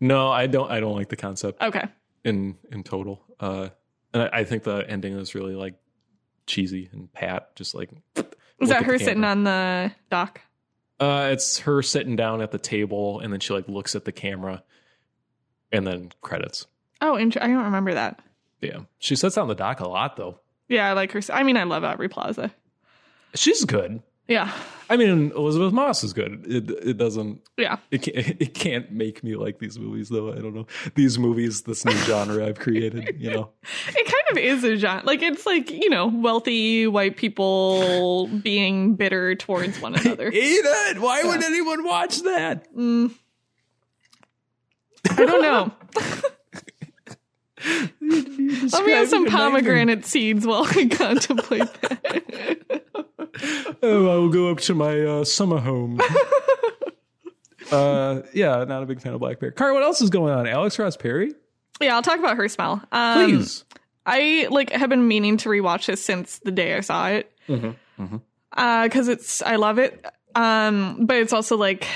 No, I don't. I don't like the concept Okay. in in total. Uh, and I, I think the ending is really like cheesy and pat. Just like Is that her sitting on the dock? Uh, it's her sitting down at the table, and then she like looks at the camera, and then credits. Oh, int- I don't remember that. Yeah, she sits on the dock a lot though. Yeah, I like her. I mean, I love Aubrey Plaza. She's good. Yeah. I mean, Elisabeth Moss is good. It it doesn't Yeah. it can't, it can't make me like these movies though. I don't know these movies, this new genre I've created. You know, It kind of is a genre. Like, it's like, you know, wealthy white people being bitter towards one another. Eden, why would anyone watch that? Mm. I don't know. Let me have some pomegranate seeds while I contemplate that. Oh, I will go up to my uh, summer home. uh, yeah, not a big fan of Black Bear. Car, what else is going on? Alex Ross Perry, yeah, I'll talk about her smell. Um, please. I like have been meaning to rewatch this since the day I saw it. Mhm, mhm. Uh, cause it's, I love it. Um, but it's also like,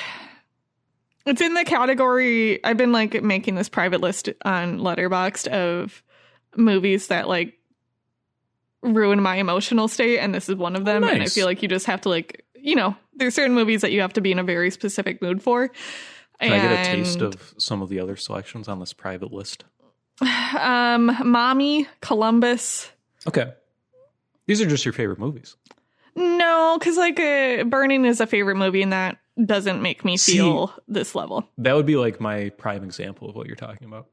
it's in the category, I've been like making this private list on Letterboxd of movies that like ruin my emotional state. And this is one of them. And I feel like you just have to like, you know, there's certain movies that you have to be in a very specific mood for. Can I get a taste of some of the other selections on this private list? um, Mommy, Columbus, Okay, these are just your favorite movies. No, because like uh, Burning is a favorite movie, and that doesn't make me See- feel this level. That would be like my prime example of what you're talking about.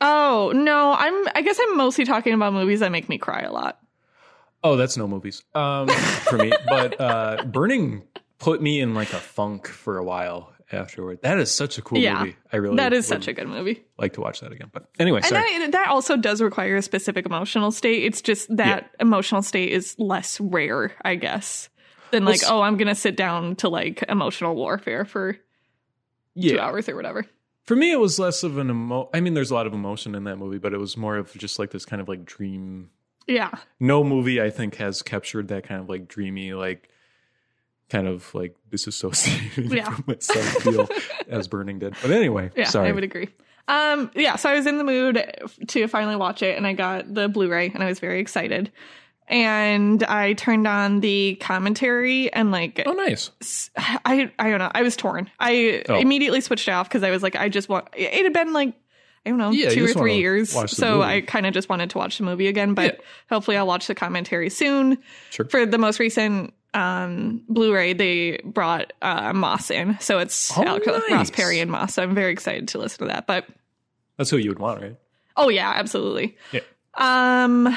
Oh no, I'm. I guess I'm mostly talking about movies that make me cry a lot. Oh, that's no movies um, for me. But uh, Burning put me in like a funk for a while afterward. That is such a cool Yeah. movie. I really That is such a good movie, like to watch that again. But anyway, and sorry. that that also does require a specific emotional state. It's just that emotional state is less rare, I guess, than like, oh, I'm gonna sit down to like emotional warfare for two hours or whatever. For me, it was less of an emo. I mean, there's a lot of emotion in that movie, but it was more of just like this kind of like dream. Yeah, No movie I think has captured that kind of like dreamy, like kind of like disassociating Yeah. from myself feel as Burning did. But anyway, yeah, sorry. I would agree. Um, yeah, so I was in the mood to finally watch it, and I got the Blu-ray, and I was very excited. And I turned on the commentary, and like, oh, nice. I I don't know, I was torn. I Oh. immediately switched off because I was like, I just want. It had been like. I don't know, Yeah, two or three years. So movie. I kind of just wanted to watch the movie again, but hopefully I'll watch the commentary soon. Sure. For the most recent um, Blu-ray, they brought uh, Moss in, so it's Oh, Alex Ross. Perry and Moss. So I'm very excited to listen to that. But That's who you would want, right? oh yeah, absolutely. Yeah. Um,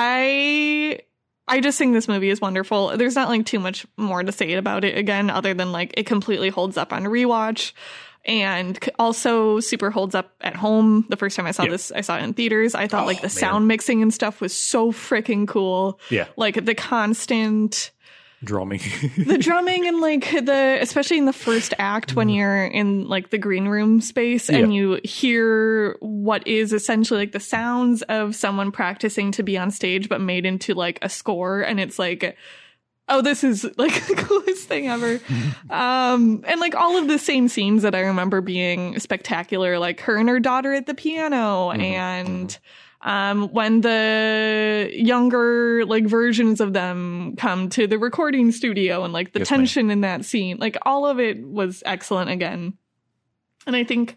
I I just think this movie is wonderful. There's not like too much more to say about it again, other than like it completely holds up on rewatch. And also super holds up at home. The first time I saw Yeah. this, I saw it in theaters. I thought Oh, like the man. sound mixing and stuff was so freaking cool. Yeah. Like the constant Drumming. the drumming and like the especially in the first act when you're in like the green room space and Mm-hmm. Yeah. you hear what is essentially like the sounds of someone practicing to be on stage but made into like a score and it's like oh this is like the coolest thing ever um and like all of the same scenes that i remember being spectacular like her and her daughter at the piano Mhm, and um when the younger like versions of them come to the recording studio and like the Yes, ma'am. tension in that scene. Like all of it was excellent again. And i think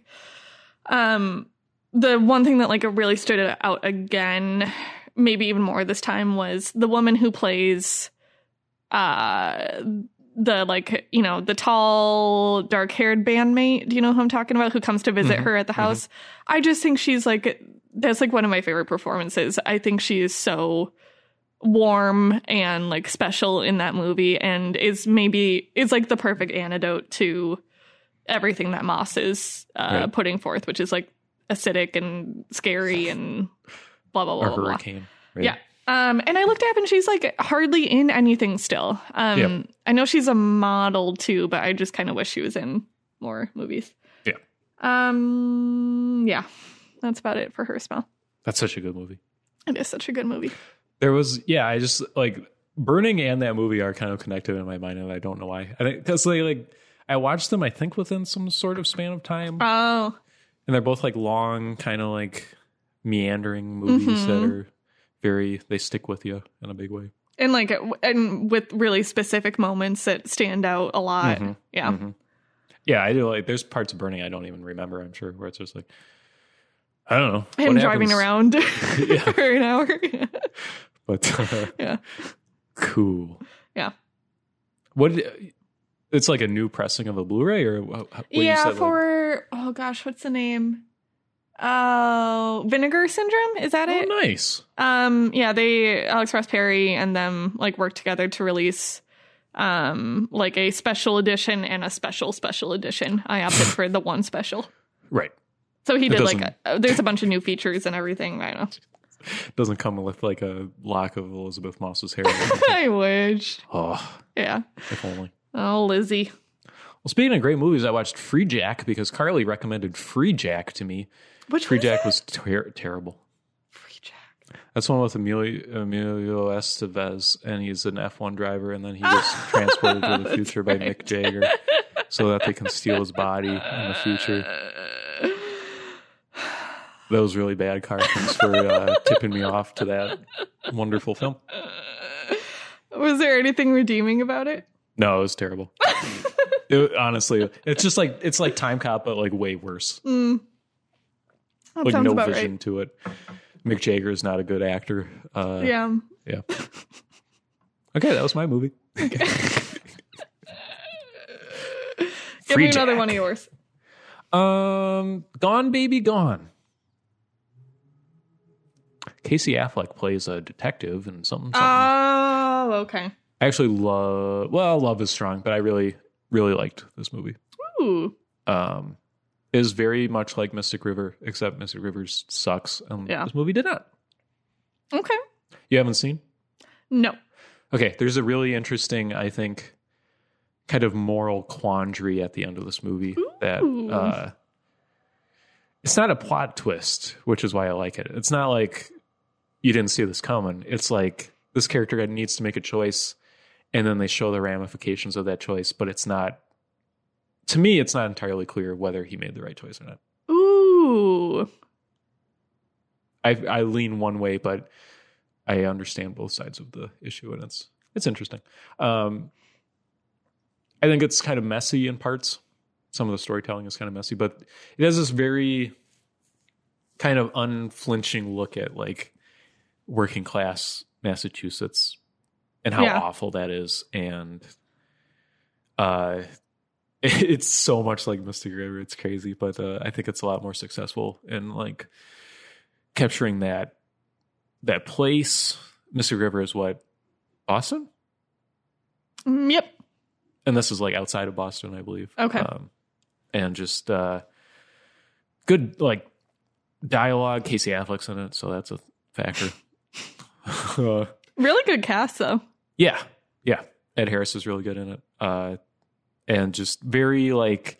um the one thing that like really stood out again maybe even more this time was the woman who plays uh the like you know the tall dark haired bandmate. Do you know who i'm talking about? Who comes to visit Mhm, her at the house? I just think she's like that's like one of my favorite performances i think she is so warm and like special in that movie and is maybe is like the perfect antidote to everything that moss is uh Right. putting forth which is like acidic and scary and blah blah blah, or blah, blah. hurricane. Right? Yeah. Um, and I looked up and she's like hardly in anything still. Um, Yep. I know she's a model too, but I just kind of wish she was in more movies. Yeah. Um, yeah. That's about it for her smell. That's such a good movie. It is such a good movie. There was, yeah, I just like Burning and that movie are kind of connected in my mind, and I don't know why. I think because they like, I watched them, I think, within some sort of span of time, Oh, and they're both like long, kind of like meandering movies that Mhm. are very, they stick with you in a big way. and like and with really specific moments that stand out a lot. Mhm. Yeah. Mhm. Yeah, I do like, there's parts of Burning I don't even remember, I'm sure, where it's just like, I don't know. Him driving happens- around Yeah. for an hour. But uh, yeah. cool. Yeah. What? It's like a new pressing of a Blu-ray, or what, what yeah, said, like- for oh gosh, what's the name? Oh, Vinegar Syndrome. Is that it? oh, nice. Um, yeah, they Alex Ross Perry and them like worked together to release um like a special edition and a special special edition. I opted for the one special. Right. So he did like a, there's a bunch of new features and everything. I know. Doesn't come with like a lock of Elisabeth Moss's hair. I wish. oh, Yeah. if only. Oh, Lizzie. Well, speaking of great movies, I watched Freejack because Carly recommended Freejack to me. Which Free is Jack it? was ter- terrible. Freejack. That's one with Emilio, Emilio Estevez, and he's an F1 driver, and then he gets transported to the future by Mick Jagger so that they can steal his body in the future. Was really bad, Car. Thanks for uh, tipping me off to that wonderful film. Was there anything redeeming about it? No, it was terrible. It- honestly, it's just like it's like Timecop, but like way worse. Mm. Like no vision to it. Mick Jagger is not a good actor. Uh. Yeah. yeah. Okay, that was my movie. Give Free me another one of yours. Um, Gone Baby Gone. Casey Affleck plays a detective and something. something. Oh, okay. I actually love. Well, love is strong, but I really, really liked this movie. Ooh. Um, is very much like Mystic River, except Mystic River sucks, and Yeah. this movie did not. Okay. You haven't seen? No. Okay, there's a really interesting, I think, kind of moral quandary at the end of this movie that uh, it's not a plot twist, which is why I like it. It's not like you didn't see this coming. It's like this character needs to make a choice, and then they show the ramifications of that choice, but it's not. To me, it's not entirely clear whether he made the right choice or not. Ooh. I I lean one way, but I understand both sides of the issue, and it's it's interesting. Um, I think it's kind of messy in parts. Some of the storytelling is kind of messy, but it has this very kind of unflinching look at like working class Massachusetts and how Yeah. awful that is, and uh, it's so much like Mystic River. It's crazy, but uh, I think it's a lot more successful in like capturing that that place. Mystic River is what Boston, Mm, Yep. and this is like outside of Boston, I believe. Okay. um, and just uh, good like dialogue. Casey Affleck's in it, so that's a factor. Really good cast though. yeah, yeah. Ed Harris is really good in it, uh, and just very like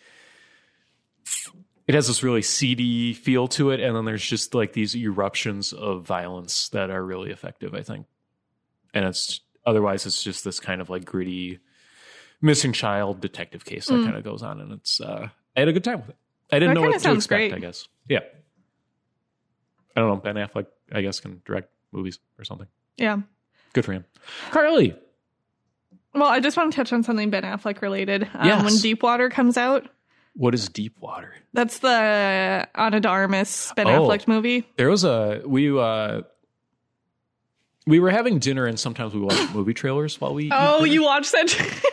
it has this really seedy feel to it, and then there's just like these eruptions of violence that are really effective. I think, and it's otherwise it's just this kind of like gritty missing child detective case that Mm. kind of goes on, and it's uh, I had a good time with it. I didn't That know what to expect. great. I guess, yeah. I don't know. Ben Affleck, I guess, can direct movies or something. Yeah. Good for him. Carly, Well, I just want to touch on something Ben Affleck related. Um, Yes. When Deep Water comes out, what is Deep Water? that's the Ana de Armas Ben Oh. Affleck movie. There was a we uh we were having dinner and sometimes we watch movie trailers while we Oh, you watched that?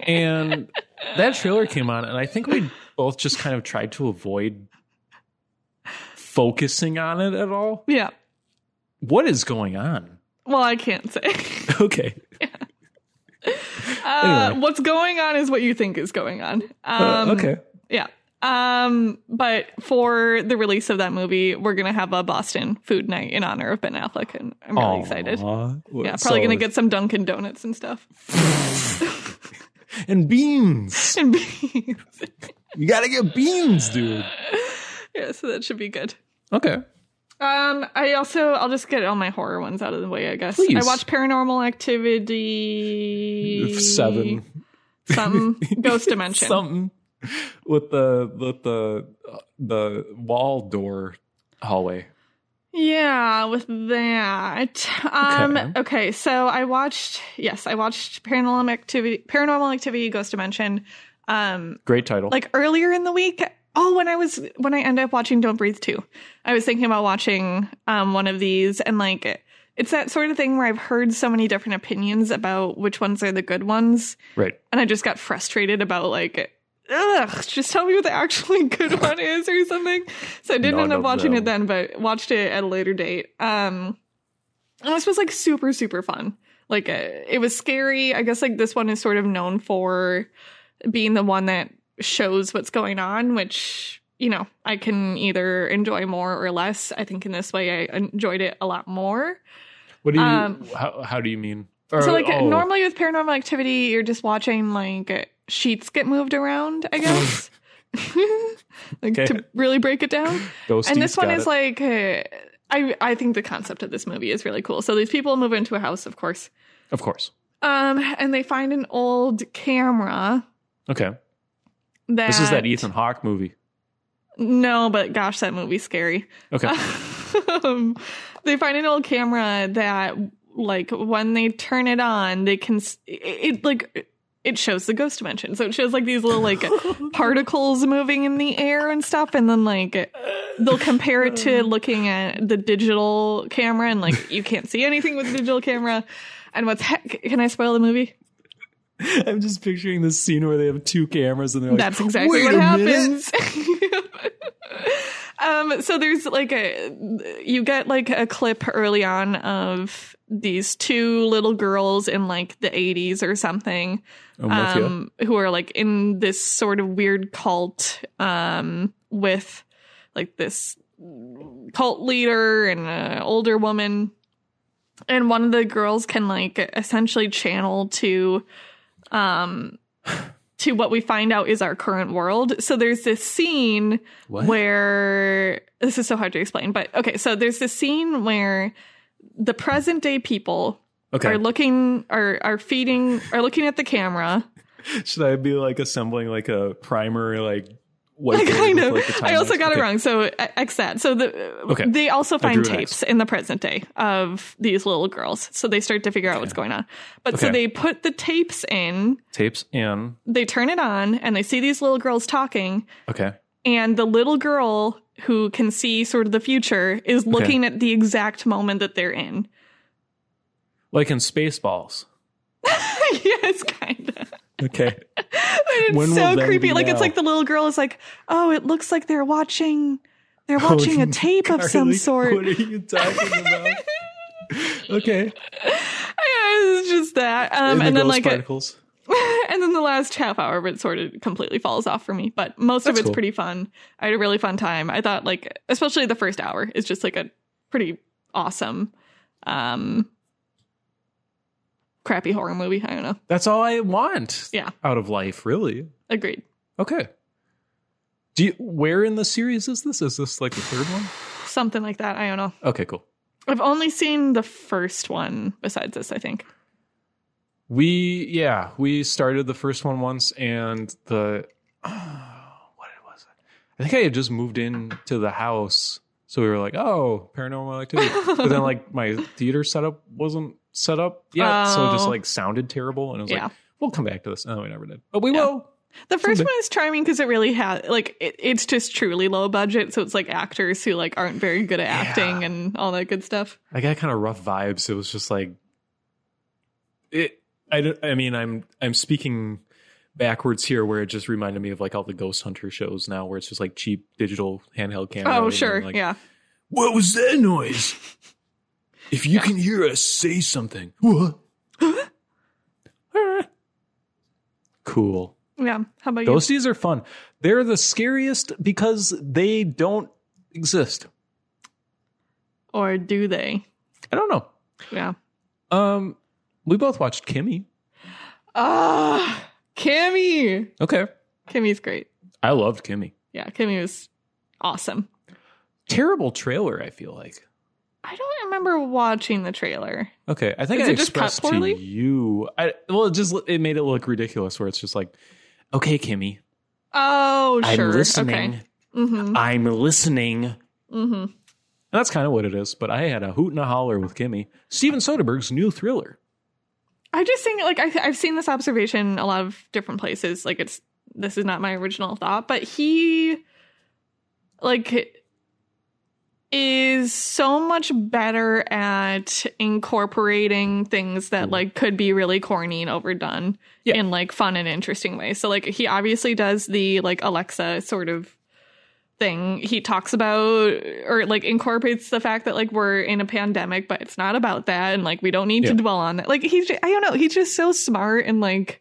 and that trailer came on and I think we both just kind of tried to avoid focusing on it at all. yeah. What is going on? Well, I can't say. Okay. Uh, Anyway. What's going on is what you think is going on. Um, Uh, okay. Yeah. Um, but for the release of that movie, we're gonna have a Boston food night in honor of Ben Affleck, and I'm really excited. Aw. Yeah, probably So- gonna get some Dunkin' Donuts and stuff. and beans. And beans. You got to get beans, dude. yeah, so that should be good. Okay. Um, I also I'll just get all my horror ones out of the way. I guess Please. I watched Paranormal Activity Seven. something Ghost Dimension. Something with the with the the wall door hallway. Yeah, with that. Um Okay. okay. so I watched yes, I watched Paranormal Activity Paranormal Activity Ghost Dimension um Great title. like earlier in the week. Oh, when I was when I ended up watching Don't Breathe 2. I was thinking about watching um one of these and like it's that sort of thing where I've heard so many different opinions about which ones are the good ones right. and I just got frustrated about like ugh, just tell me what the actually good one is or something. So I didn't end up watching it then, but watched it at a later date. Um, and this was like super super fun. Like uh, it was scary. I guess like this one is sort of known for being the one that shows what's going on, which you know I can either enjoy more or less. I think in this way I enjoyed it a lot more. What do you? Um, how, how do you mean? So like oh, normally with paranormal activity, you're just watching like sheets get moved around, I guess. like Okay. to really break it down. Ghosties and this one is it. like uh, I I think the concept of this movie is really cool. So these people move into a house, of course. of course. Um and they find an old camera Okay. That This is that Ethan Hawke movie. No, but gosh, that movie's scary. Okay. um, they find an old camera that like when they turn it on they can it, it like it shows the ghost dimension so it shows like these little like particles moving in the air and stuff and then like they'll compare it to looking at the digital camera and like you can't see anything with the digital camera and what's heck can i spoil the movie I'm just picturing this scene where they have two cameras and they're like, That's exactly "Wait what a minute." happens. um, so there's like a you get like a clip early on of these two little girls in like the 80s or something I'm with you. um, who are like in this sort of weird cult um, with like this cult leader and an older woman. And one of the girls can like essentially channel to um to what we find out is our current world. So there's this scene What? where this is so hard to explain, but okay, so there's this scene where the present day people Okay. are looking are are feeding are looking at the camera. Should I be like assembling like a primer like white kind of. I also got it wrong. So uh, X that. So the Okay. they also find tapes in the present day of these little girls. So they start to figure out what's going on. But so they put the tapes in, Tapes in. they turn it on, and they see these little girls talking. Okay. And the little girl who can see sort of the future is looking at the exact moment that they're in. Like in Spaceballs. yes, kind of. Okay. It's When so creepy. Like it's like the little girl is like, oh, it looks like they're watching. They're watching a tape of some sort. What are you talking about? okay. it's just that. Um, the and then ghost like, a, particles. and then the last half hour of it sort of completely falls off for me. But most That's of it's cool. pretty fun. I had a really fun time. I thought like, especially the first hour is just like a pretty awesome, um, crappy horror movie. I don't know. That's all I want. Yeah. Out of life, really. Agreed. Okay. Do you, where in the series is this? Is this like the third one? Something like that. I don't know. Okay, cool. I've only seen the first one besides this, I think. We yeah, we started the first one once, and the what was it? I think I had just moved into the house, so we were like, "Oh, paranormal activity." but then like my theater setup wasn't set up yet, so it just Oh. like sounded terrible, and I was Yeah. like, "We'll come back to this." Oh, we never did, but we Yeah. will. The first Someday. one is charming because it really has like it, it's just truly low budget, so it's like actors who like aren't very good at acting Yeah. and all that good stuff. I got kind of rough vibes. It was just like it. I. I mean, I'm I'm speaking backwards here, where it just reminded me of like all the Ghost Hunter shows now, where it's just like cheap digital handheld camera. Oh sure, like, yeah. What was that noise? if you can hear us, say something. What? cool. Yeah. How about you? Ghosties are fun. They're the scariest because they don't exist. Or do they? I don't know. Yeah. Um, we both watched Kimi. Ah, Kimi. Okay. Kimi's great. I loved Kimi. Yeah, Kimi was awesome. terrible trailer. I feel like. I don't remember watching the trailer. Okay, I think Is I it just cut expressed to you. I, well, it just it made it look ridiculous. Where it's just like, okay, Kimi, Oh, sure. I'm listening. Okay. Mm-hmm. I'm listening. Mm-hmm. And that's kind of what it is. But I had a hoot and a holler with Kimi. Steven Soderbergh's new thriller. I just think like I, I've seen this observation a lot of different places. Like it's this is not my original thought, but he like is so much better at incorporating things that Mhm. like could be really corny and overdone Yeah. in like fun and interesting ways. So like he obviously does the like Alexa sort of thing. He talks about or like incorporates the fact that like we're in a pandemic, but it's not about that and like we don't need Yeah. to dwell on that. Like he's I don't know, he's just so smart and like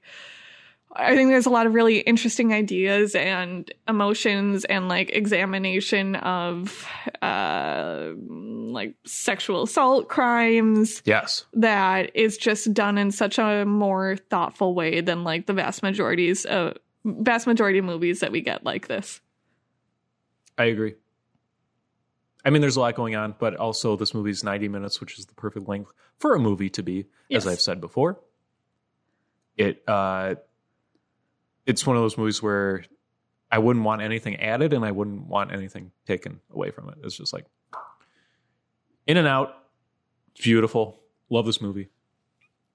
I think there's a lot of really interesting ideas and emotions and like examination of uh like sexual assault crimes Yes. that is just done in such a more thoughtful way than like the vast majorities of vast majority of movies that we get like this. I agree. I mean, there's a lot going on, but also this movie's 90 minutes, which is the perfect length for a movie to be, Yes. as I've said before. It uh it's one of those movies where I wouldn't want anything added and I wouldn't want anything taken away from it. It's just like in and out. Beautiful. Love this movie.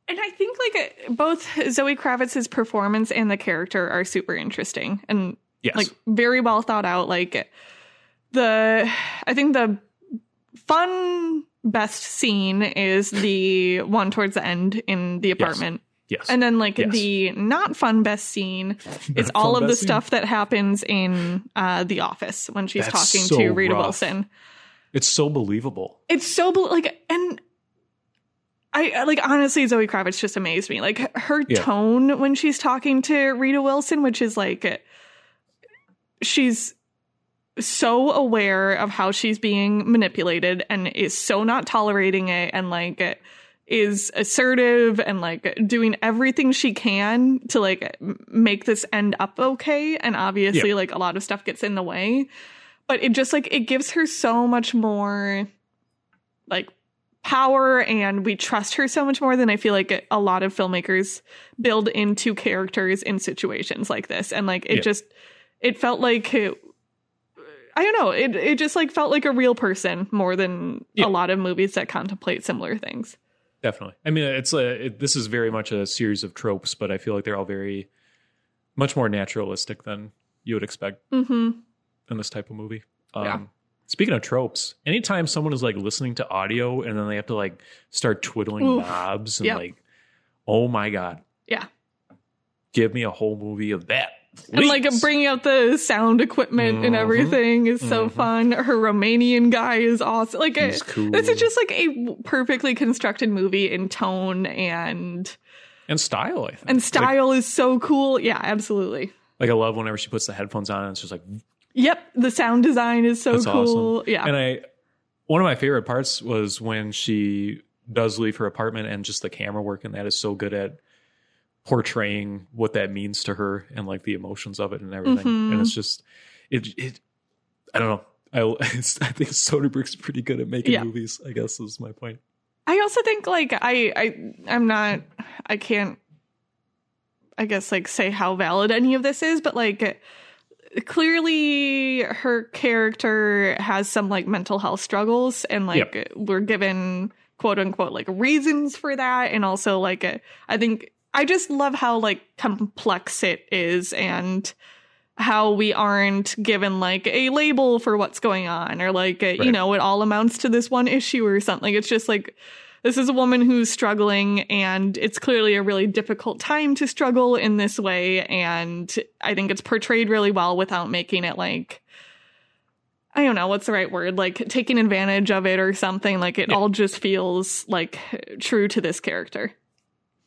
And I think like uh, both Zoe Kravitz's performance and the character are super interesting and Yes. like very well thought out. Like the, I think the fun best scene is the one towards the end in the apartment. yes. And then like Yes. the not fun best scene is all of the scene. stuff that happens in uh, the office when she's That's talking so to Rita rough. Wilson. It's so believable. It's so bel- like and I I- like honestly Zoe Kravitz just amazed me. Like her Yeah. tone when she's talking to Rita Wilson, which is like she's so aware of how she's being manipulated and is so not tolerating it and like is assertive and like doing everything she can to like make this end up okay and obviously Yeah. like a lot of stuff gets in the way but it just like it gives her so much more like power and we trust her so much more than I feel like a lot of filmmakers build into characters in situations like this and like it Yeah. just it felt like it, I don't know it it just like felt like a real person more than Yeah. a lot of movies that contemplate similar things. Definitely. I mean, it's a it, this is very much a series of tropes, but I feel like they're all very much more naturalistic than you would expect Mhm. in this type of movie. Um, Yeah. Speaking of tropes, anytime someone is like listening to audio and then they have to like start twiddling Oof. knobs and Yep. like, oh my god, Yeah. give me a whole movie of that. And like bringing out the sound equipment and Mhm. everything is so Mhm. fun. Her Romanian guy is awesome. Like it- cool. this is just like a perfectly constructed movie in tone and and style. I think and Like- style is so cool. Yeah, absolutely. Like, I love whenever she puts the headphones on and it's just like Yep, the sound design is so cool. awesome. Yeah. And I, one of my favorite parts was when she does leave her apartment and just the camera work and that is so good at portraying what that means to her and like the emotions of it and everything. Mhm. And it's just, it, it, I don't know. I, it's, I think Soderbergh's pretty good at making Yeah. movies. I guess is my point. I also think like I I I'm not I can't I guess like say how valid any of this is, but like clearly her character has some like mental health struggles and like we're given quote unquote like reasons for that and also like I think I just love how like complex it is and how we aren't given like a label for what's going on or like you Right. know it all amounts to this one issue or something it's just like this is a woman who's struggling and it's clearly a really difficult time to struggle in this way and i think it's portrayed really well without making it like i don't know what's the right word like taking advantage of it or something like it Yeah. all just feels like true to this character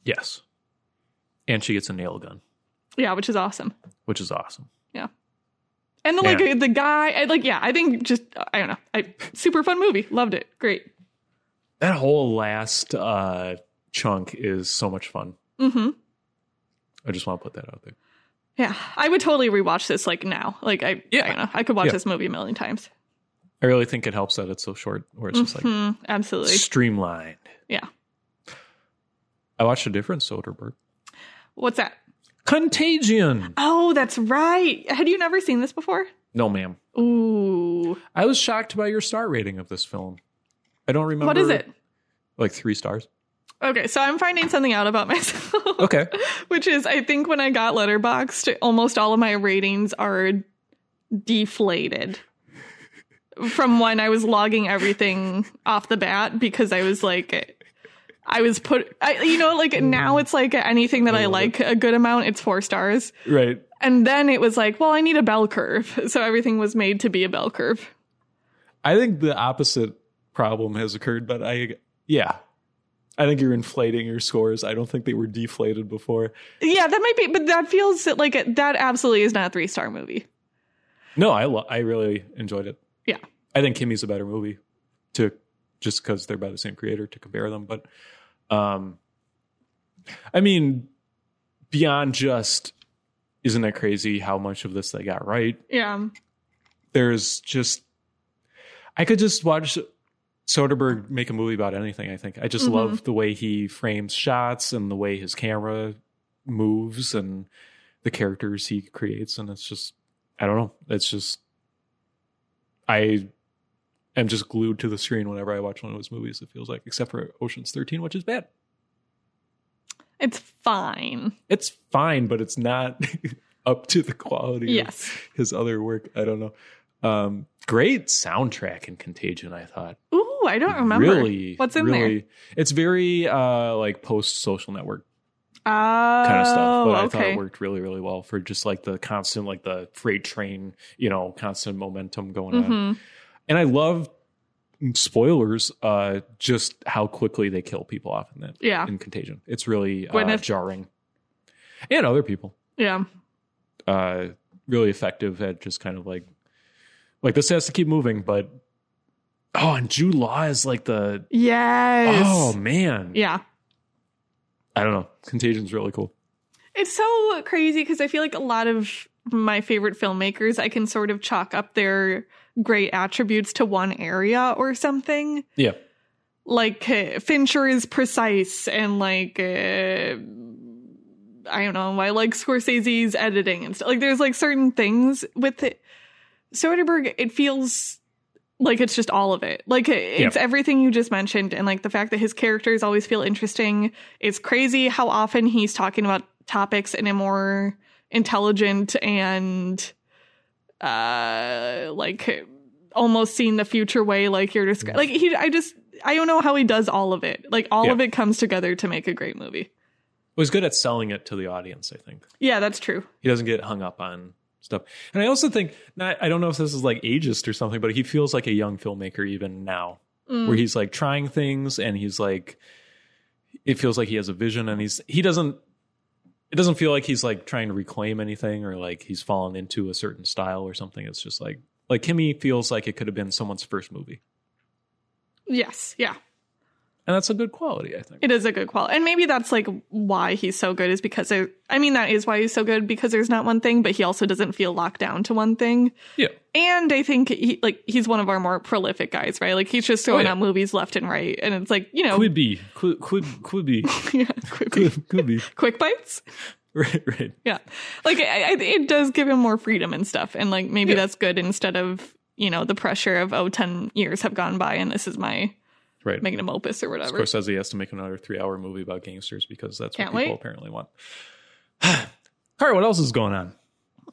Yes. And she gets a nail gun, yeah which is awesome which is awesome. Yeah. And the like Yeah. the guy I, like yeah i think just i don't know i super fun movie loved it great That whole last uh, chunk is so much fun. mm-hmm I just want to put that out there. Yeah, I would totally rewatch this like now. Like I, Yeah. I don't know, I could watch Yeah. this movie a million times. I really think it helps that it's so short, where it's just like Mhm, absolutely. streamlined. Yeah. I watched a different Soderbergh. What's that? Contagion. Oh, that's right. Had you never seen this before? No, ma'am. Ooh. I was shocked by your star rating of this film. I don't remember. What is it? Like three stars. Okay, so I'm finding something out about myself. Okay. Which is, I think when I got Letterboxd, almost all of my ratings are deflated from when I was logging everything off the bat because I was like, I was put, I, you know, like now it's like anything that I, love like a good amount, it's four stars. Right. And then it was like, well, I need a bell curve. So everything was made to be a bell curve. I think the opposite problem has occurred, but I, yeah. I think you're inflating your scores. I don't think they were deflated before. Yeah, that might be, but that feels like that absolutely is not a three star movie. No, I lo- I really enjoyed it. Yeah. I think Kimi's a better movie to just because they're by the same creator to compare them. But um I mean, beyond just isn't it crazy how much of this they got right? Yeah. There's just I could just watch Soderbergh make a movie about anything, I think. I just Mhm. love the way he frames shots and the way his camera moves and the characters he creates and it's just I don't know. It's just I am just glued to the screen whenever I watch one of his movies, it feels like, except for Ocean's 13, which is bad. It's fine. It's fine, but it's not up to the quality Yes. of his other work. I don't know. Um, great soundtrack in Contagion, I thought. Ooh, I don't remember. Really, What's in really, It's very uh, like post social network? Oh, kind of stuff. But I thought it worked really, really well for just like the constant, like the freight train, you know, constant momentum going on. And I love spoilers, uh, just how quickly they kill people off in that Yeah. in Contagion. It's really uh, jarring, and other people. Yeah. Uh, really effective at just kind of like, like this has to keep moving, but oh, and Jude Law is like the Yes. oh man, Yeah. I don't know. Contagion's really cool. It's so crazy because I feel like a lot of my favorite filmmakers, I can sort of chalk up their great attributes to one area or something. Yeah, Like uh, Fincher is precise and like uh, I don't know, I like Scorsese's editing and stuff. Like there's like certain things with it. Soderbergh, it feels like it's just all of it. Like it's everything you just mentioned, and like the fact that his characters always feel interesting. It's crazy how often he's talking about topics in a more intelligent and uh like almost seeing the future way like you're describing like he i just i don't know how he does all of it like all Yeah. of it comes together to make a great movie was good at selling it to the audience. I think yeah that's true he doesn't get hung up on stuff. And I also think, not, I don't know if this is like ageist or something, but he feels like a young filmmaker even now, Mm. where he's like trying things and he's like, it feels like he has a vision and he's he doesn't. It doesn't feel like he's like trying to reclaim anything or like he's fallen into a certain style or something. It's just like like Kimi feels like it could have been someone's first movie, yes yeah and that's a good quality, I think. it is a good quality and maybe that's like why he's so good is because there i mean that is why he's so good because there's not one thing but he also doesn't feel locked down to one thing Yeah, and i think he like he's one of our more prolific guys right like he's just oh, throwing Oh, yeah. out movies left and right and it's like you know could be, could could be, yeah, could be, quick bites right, right. Yeah. Like I, I, it does give him more freedom and stuff. And like maybe Yeah. that's good instead of, you know, the pressure of, oh, 10 years have gone by and this is my Right. magnum opus or whatever. Scorsese has to make another three-hour movie about gangsters because that's Can't what people wait. apparently want. All right, what else is going on?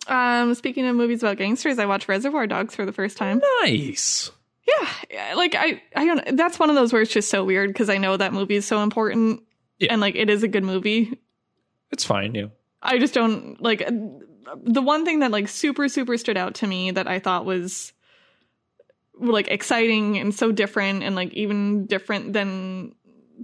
Um, speaking of movies about gangsters, I watched Reservoir Dogs for the first time. Nice. Yeah. Like I, I don't, that's one of those where it's just so weird because I know that movie is so important Yeah. and like it is a good movie. It's fine. Yeah. I just don't like the one thing that like super super stood out to me that I thought was like exciting and so different and like even different than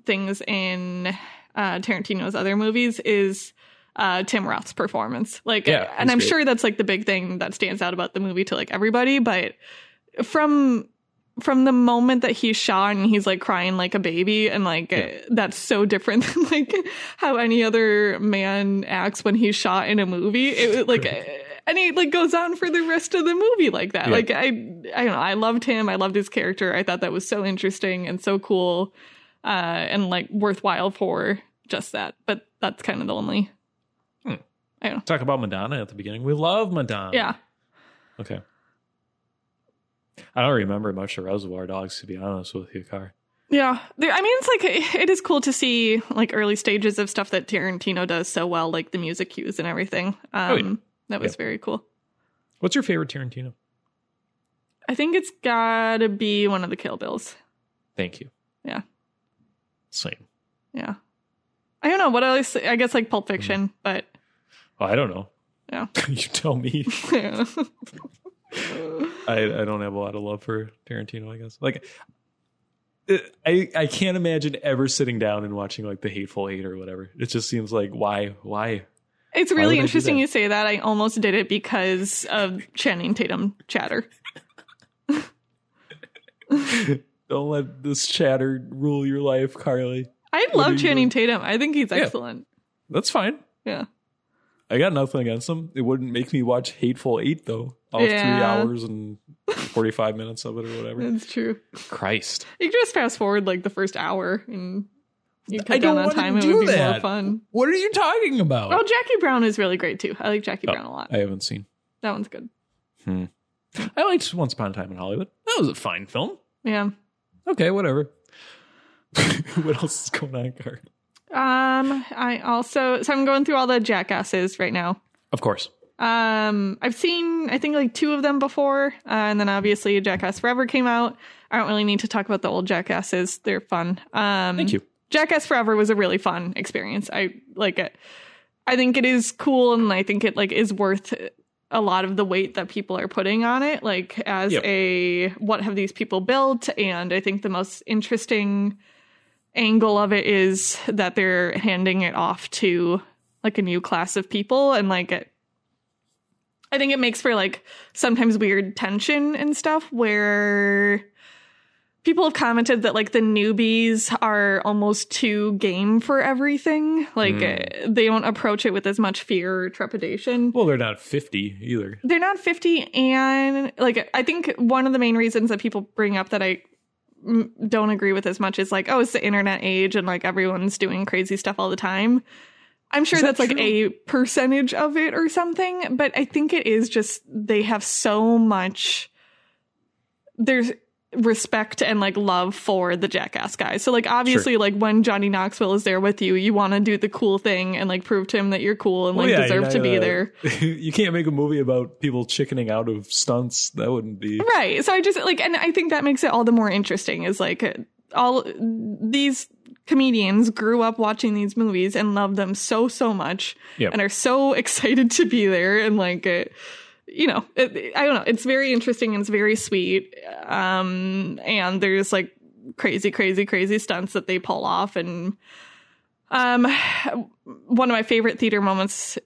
things in uh Tarantino's other movies is uh Tim Roth's performance. Like Yeah, and I'm great. sure that's like the big thing that stands out about the movie to like everybody, but from from the moment that he's shot and he's like crying like a baby and like Yeah. that's so different than like how any other man acts when he's shot in a movie it like and he like goes on for the rest of the movie like that. Yeah. Like I, I don't know. I loved him. I loved his character. I thought that was so interesting and so cool, uh, and like worthwhile for just that. But that's kind of the only. Hmm. I don't know. Talk about Madonna at the beginning. We love Madonna. Yeah. Okay. I don't remember much of Reservoir Dogs, to be honest with you, Car. Yeah, there, I mean, it's like it is cool to see like early stages of stuff that Tarantino does so well, like the music cues and everything. Um, Oh, yeah. That was Yeah. very cool. What's your favorite Tarantino? I think it's gotta be one of the Kill Bills. Thank you. Yeah. Same. Yeah, I don't know what else. I guess like Pulp mm-hmm. Fiction, but Well, I don't know. Yeah. you tell me. yeah. I, I don't have a lot of love for Tarantino, I guess. Like, I I can't imagine ever sitting down and watching like The Hateful Eight or whatever. It just seems like why why it's really would I do interesting that? you say that. I almost did it because of Channing Tatum chatter. don't let this chatter rule your life, Carly. I What love you Channing doing? Tatum. I think he's Yeah. excellent. That's fine. Yeah. I got nothing against him. It wouldn't make me watch Hateful Eight though. All three hours and forty five minutes of it or whatever. That's true. Christ. You can just fast forward like the first hour and you I cut don't down on wanna time. It do would be more that. fun. What are you talking about? Oh, Jackie Brown is really great too. I like Jackie Oh, Brown a lot. I haven't seen. That one's good. I liked Once Upon a Time in Hollywood. That was a fine film. Yeah. Okay, whatever. what else is going on, Car? Um, I also so I'm going through all the jackasses right now. Of course. Um, I've seen I think like two of them before, uh, and then obviously Jackass Forever came out. I don't really need to talk about the old jackasses; they're fun. Um, Thank you. Jackass Forever was a really fun experience. I like it. I think it is cool, and I think it like is worth a lot of the weight that people are putting on it. Like as Yep. a what have these people built? And I think the most interesting angle of it is that they're handing it off to like a new class of people, and like it. I think it makes for like sometimes weird tension and stuff where people have commented that like the newbies are almost too game for everything. Like Mm. they don't approach it with as much fear or trepidation. Well, they're not 50 either. They're not 50 and like I think one of the main reasons that people bring up that I don't agree with as much is like oh it's the internet age and like everyone's doing crazy stuff all the time. I'm sure that that's like a percentage of it or something, but I think it is just they have so much there's respect and like love for the jackass guys. So like obviously like when Johnny Knoxville is there with you, you want to do the cool thing and like prove to him that you're cool and like yeah, deserve you're to be gonna- there. you can't make a movie about people chickening out of stunts. That wouldn't be. Right. So I just like, and I think that makes it all the more interesting is like uh, all these comedians grew up watching these movies and love them so, so much Yep. and are so excited to be there. And like, uh, you know, it, I don't know. It's very interesting and it's very sweet. Um, and there's like crazy, crazy, crazy stunts that they pull off. And, um, one of my favorite theater moments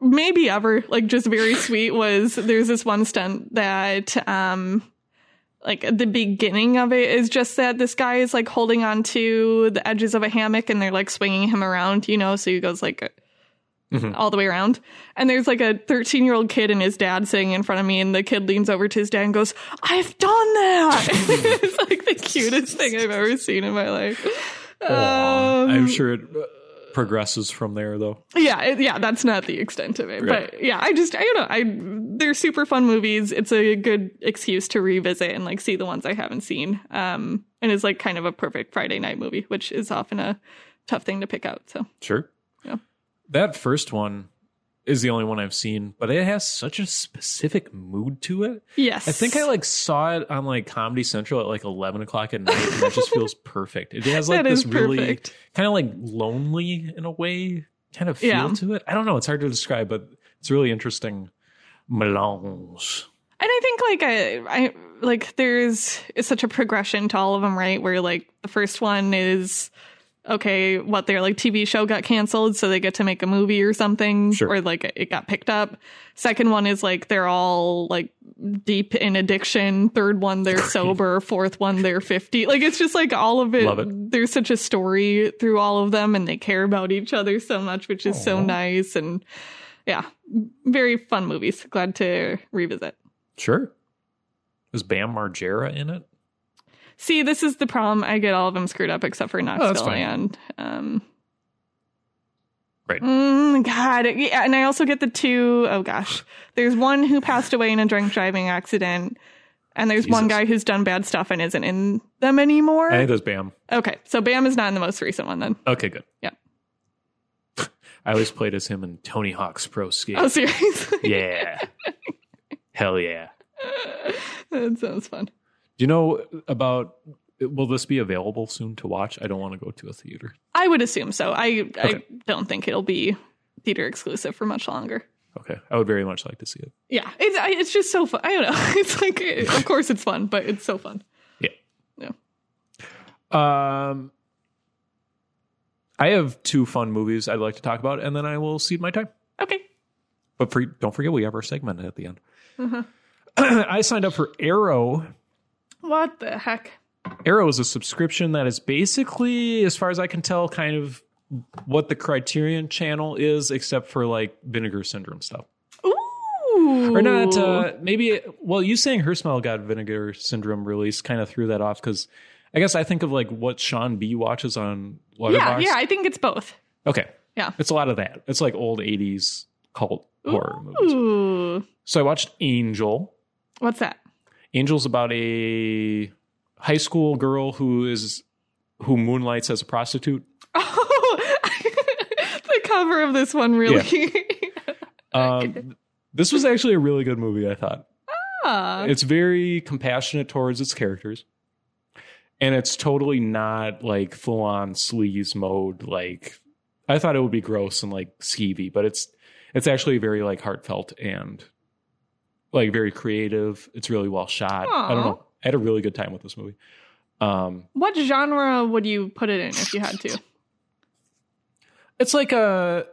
maybe ever like just very sweet was there's this one stunt that um like the beginning of it is just that this guy is like holding on to the edges of a hammock and they're like swinging him around you know so he goes like Mhm. all the way around and there's like a 13 year old kid and his dad sitting in front of me and the kid leans over to his dad and goes i've done that it's like the cutest thing i've ever seen in my life Um, I'm sure it uh, progresses from there, though. yeah, it, yeah, that's not the extent of it. Right. But yeah, I just I don't know. I they're super fun movies. It's a good excuse to revisit and like see the ones I haven't seen. Um, and it's like kind of a perfect Friday night movie, which is often a tough thing to pick out. So Sure. That first one is the only one I've seen, but it has such a specific mood to it. yes, I think I like saw it on like Comedy Central at like eleven o'clock at night, and that just feels perfect. It has like That this really kind of like lonely in a way kind of feel Yeah. to it. I don't know; it's hard to describe, but it's really interesting. Melange. And I think like I, I like there's such a progression to all of them, right? Where like the first one is okay, what their like TV show got canceled, so they get to make a movie or something, Sure. or like it got picked up. Second one is like they're all like deep in addiction. Third one they're sober. Fourth one they're fifty. Like it's just like all of it. It. There's such a story through all of them, and they care about each other so much, which is so nice and. yeah, very fun movies. Glad to revisit. Sure. Is Bam Margera in it? See, this is the problem. I get all of them screwed up except for Oh, Knoxville fine. and um, Right. Mm, God, yeah, and I also get the two oh gosh, there's one who passed away in a drunk driving accident, and there's one guy who's done bad stuff and isn't in them anymore. I think that's Bam. okay, so Bam is not in the most recent one then. Okay, good. Yeah. I always played as him in Tony Hawk's Pro Skate. Oh, seriously? yeah. Hell yeah. that sounds fun. Do you know about? Will this be available soon to watch? I don't want to go to a theater. I would assume so. I I don't think it'll be theater exclusive for much longer. Okay, I would very much like to see it. Yeah, it's it's just so fun. I don't know. It's like, of course, it's fun, but it's so fun. Yeah. Yeah. Um, I have two fun movies I'd like to talk about, and then I will cede my time. Okay. But for, don't forget, we have our segment at the end. Uh-huh. I signed up for Arrow. What the heck? Arrow is a subscription that is basically, as far as I can tell, kind of what the Criterion channel is, except for like Vinegar Syndrome stuff. Ooh. Or not, uh, maybe, well, you saying Her Smell got Vinegar Syndrome release kind of threw that off because I guess I think of like what Sean B watches on yeah, Letterboxd. yeah. I think it's both. Okay. Yeah. It's a lot of that. It's like old 80s cult horror movies. Ooh. So I watched Angel. What's that? Angel's about a high school girl who is who moonlights as a prostitute. Oh, the cover of this one really. Um, this was actually a really good movie, I thought. Ah. It's very compassionate towards its characters. And it's totally not like full on sleaze mode. Like I thought it would be gross and like skeevy, but it's it's actually very like heartfelt and like very creative. It's really well shot. I don't know. I had a really good time with this movie. Um what genre would you put it in if you had to? it's like a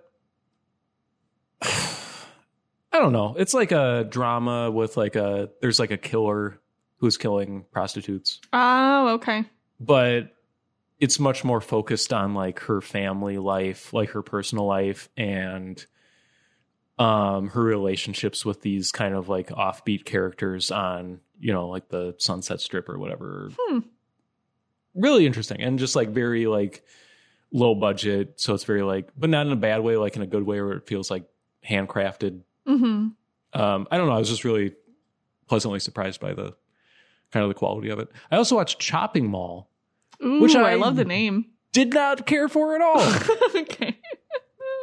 I don't know. It's like a drama with like a there's like a killer who's killing prostitutes. Oh, okay. but it's much more focused on like her family life, like her personal life and um her relationships with these kind of like offbeat characters on, you know, like the Sunset Strip or whatever. Hmm. Really interesting and just like very like low budget, so it's very like but not in a bad way, like in a good way where it feels like handcrafted. Mm-hmm. Um I don't know, I was just really pleasantly surprised by the kind of the quality of it. I also watched Chopping Mall Ooh, Which I, I- love the name. did not care for at all. okay.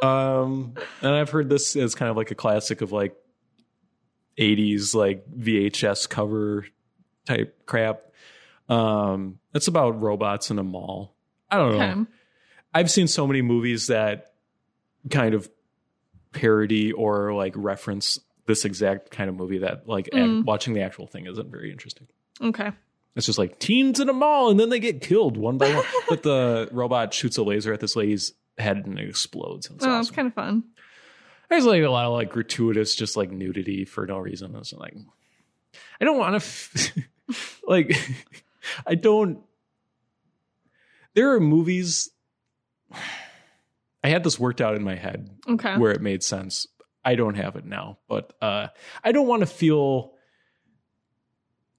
Um, and I've heard this as kind of like a classic of like 80s like VHS cover type crap. Um, it's about robots in a mall. I don't know. Okay. I've seen so many movies that kind of parody or like reference this exact kind of movie that like Mm. watching the actual thing isn't very interesting. Okay. It's just like teens in a mall and then they get killed one by one. but the robot shoots a laser at this lady's head and it explodes. And it's Oh, it's kind of fun. There's like a lot of like gratuitous, just like nudity for no reason. It's like, I don't want to, f- like, I don't. There are movies. I had this worked out in my head Okay. where it made sense. I don't have it now, but uh, I don't want to feel.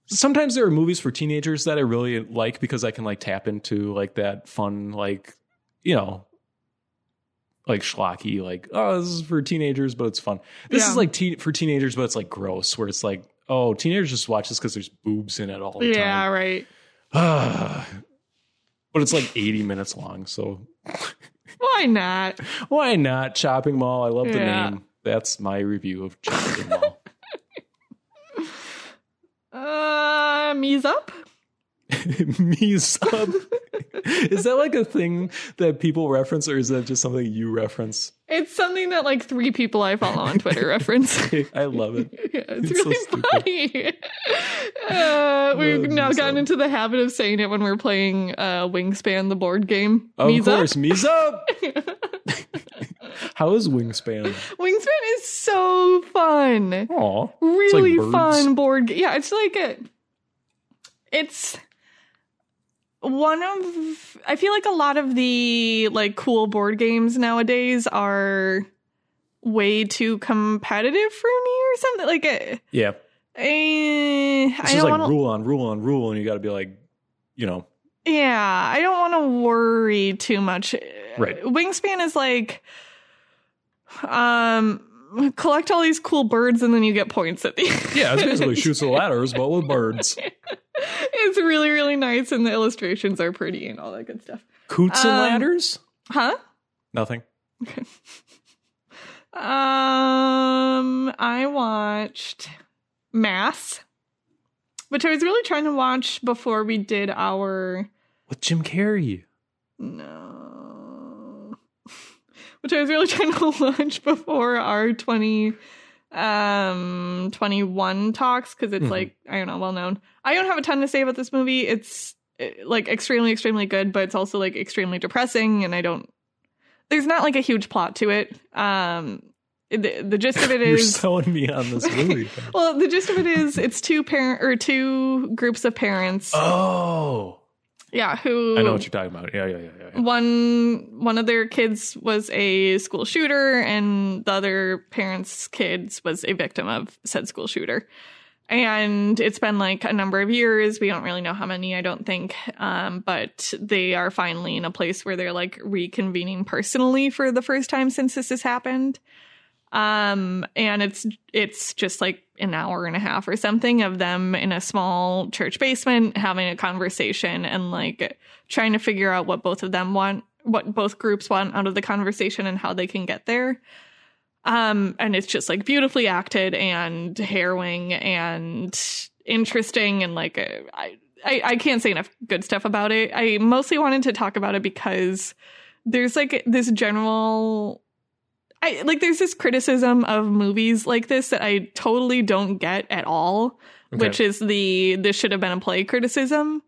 Sometimes there are movies for teenagers that I really like because I can like tap into like that fun, like you know, like schlocky, like oh, this is for teenagers, but it's fun. This Yeah. is like teen for teenagers, but it's like gross, where it's like oh, teenagers just watch this because there's boobs in it all the time. yeah, time. right. but it's like 80 minutes long, so Why not? why not? Chopping Mall. I love the Yeah. name. That's my review of Chopping Mall. Uh, me's up. Me sub. is that like a thing that people reference, or is that just something you reference? It's something that like three people I follow on Twitter reference. I love it. Yeah, it's, It's really stupid. funny. Uh, we've now gotten some. into the habit of saying it when we're playing uh, Wingspan, the board game. Of Me's up. course, me's up. How is Wingspan? Wingspan is so fun. Aw. Really birds. fun board game. Yeah, it's like a. It's one of. I feel like a lot of the like cool board games nowadays are way too competitive for me or something. Like, uh, Yeah. eh, It's I just don't like want to. rule on rule on rule, and you got to be like, you know, Yeah, I don't want to worry too much. Right. Wingspan is like, um, collect all these cool birds and then you get points at the end. yeah, it's basically Chutes the ladders, but with birds. it's really, really nice and the illustrations are pretty and all that good stuff. Coots and Um, ladders? Huh? Nothing. Okay. Um, I watched Mass, which I was really trying to watch before we did our With Jim Carrey. no, which I was really trying to watch before our twenty um 21 talks because it's Mhm. like i don't know well known i don't have a ton to say about this movie it's eh, like extremely extremely good but it's also like extremely depressing and i don't there's not like a huge plot to it um the, the gist of it is You're selling me on this movie. well the gist of it is it's two parent or two groups of parents oh. Yeah who I know what you're talking about. Yeah, yeah, yeah, yeah. yeah. one one of their kids was a school shooter and the other parent's kids was a victim of said school shooter and it's been like a number of years we don't really know how many i don't think um, but they are finally in a place where they're like reconvening personally for the first time since this has happened um and it's it's just like an hour and a half or something of them in a small church basement having a conversation and like trying to figure out what both of them want what both groups want out of the conversation and how they can get there. Um and it's just like beautifully acted and harrowing and interesting and like uh, I, I i can't say enough good stuff about it. I mostly wanted to talk about it because there's like this general I like there's this criticism of movies like this that I totally don't get at all, Okay. which is the this should have been a play criticism.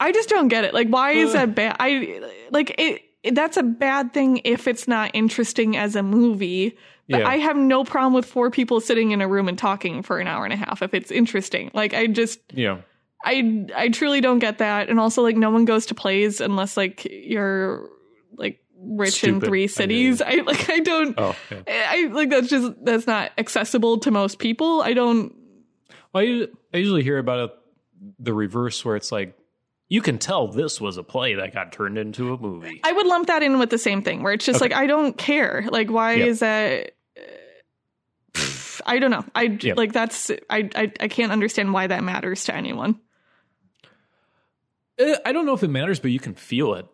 I just don't get it. Like why is Uh. that bad? I like it that's a bad thing if it's not interesting as a movie. But Yeah. I have no problem with four people sitting in a room and talking for an hour and a half if it's interesting. Like I just yeah. I I truly don't get that. And also like no one goes to plays unless like you're like rich in Stupid. three I hear cities. I, like I don't Oh, yeah. I like that's just that's not accessible to most people. I don't Well, I, I usually hear about it the reverse, where it's like you can tell this was a play that got turned into a movie. I would lump that in with the same thing where it's just Okay. like I don't care. Like why Yep. is that I don't know. I Yep. like that's I, I I can't understand why that matters to anyone. Uh, I don't know if it matters, but you can feel it.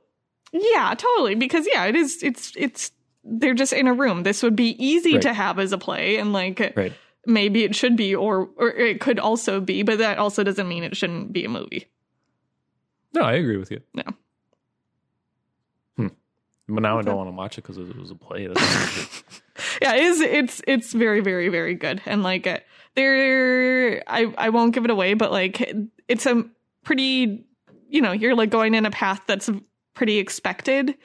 Yeah, totally. Because yeah, it is. It's it's. They're just in a room. This would be easy Right. to have as a play, and like Right. maybe it should be, or or it could also be, but that also doesn't mean it shouldn't be a movie. No, I agree with you. No. Hmm. But now I don't want to watch it because it was a play. Yeah, it is. It's it's very very very good, and like there, I I won't give it away, but like it's a pretty, you know, you're like going in a path that's pretty expected.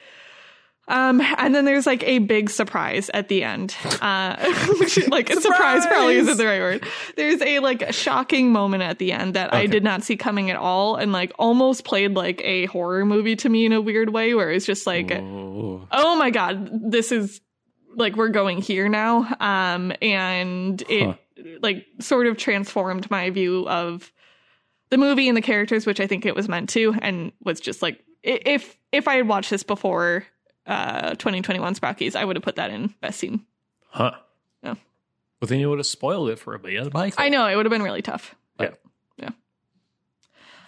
Um, and then there's like a big surprise at the end. Uh, which, like a surprise probably isn't the right word. There's a like shocking moment at the end that I did not see coming at all, and like almost played like a horror movie to me in a weird way, where it's just like, oh. oh my god, this is like we're going here now. Um, and it Huh. like sort of transformed my view of the movie and the characters, which I think it was meant to, and was just like if if I had watched this before uh 2021 Sprockies, I would have put that in best scene. Huh. Yeah. But then you would have spoiled it for everybody. That's my fault. I know it would have been really tough. Yeah. Yeah.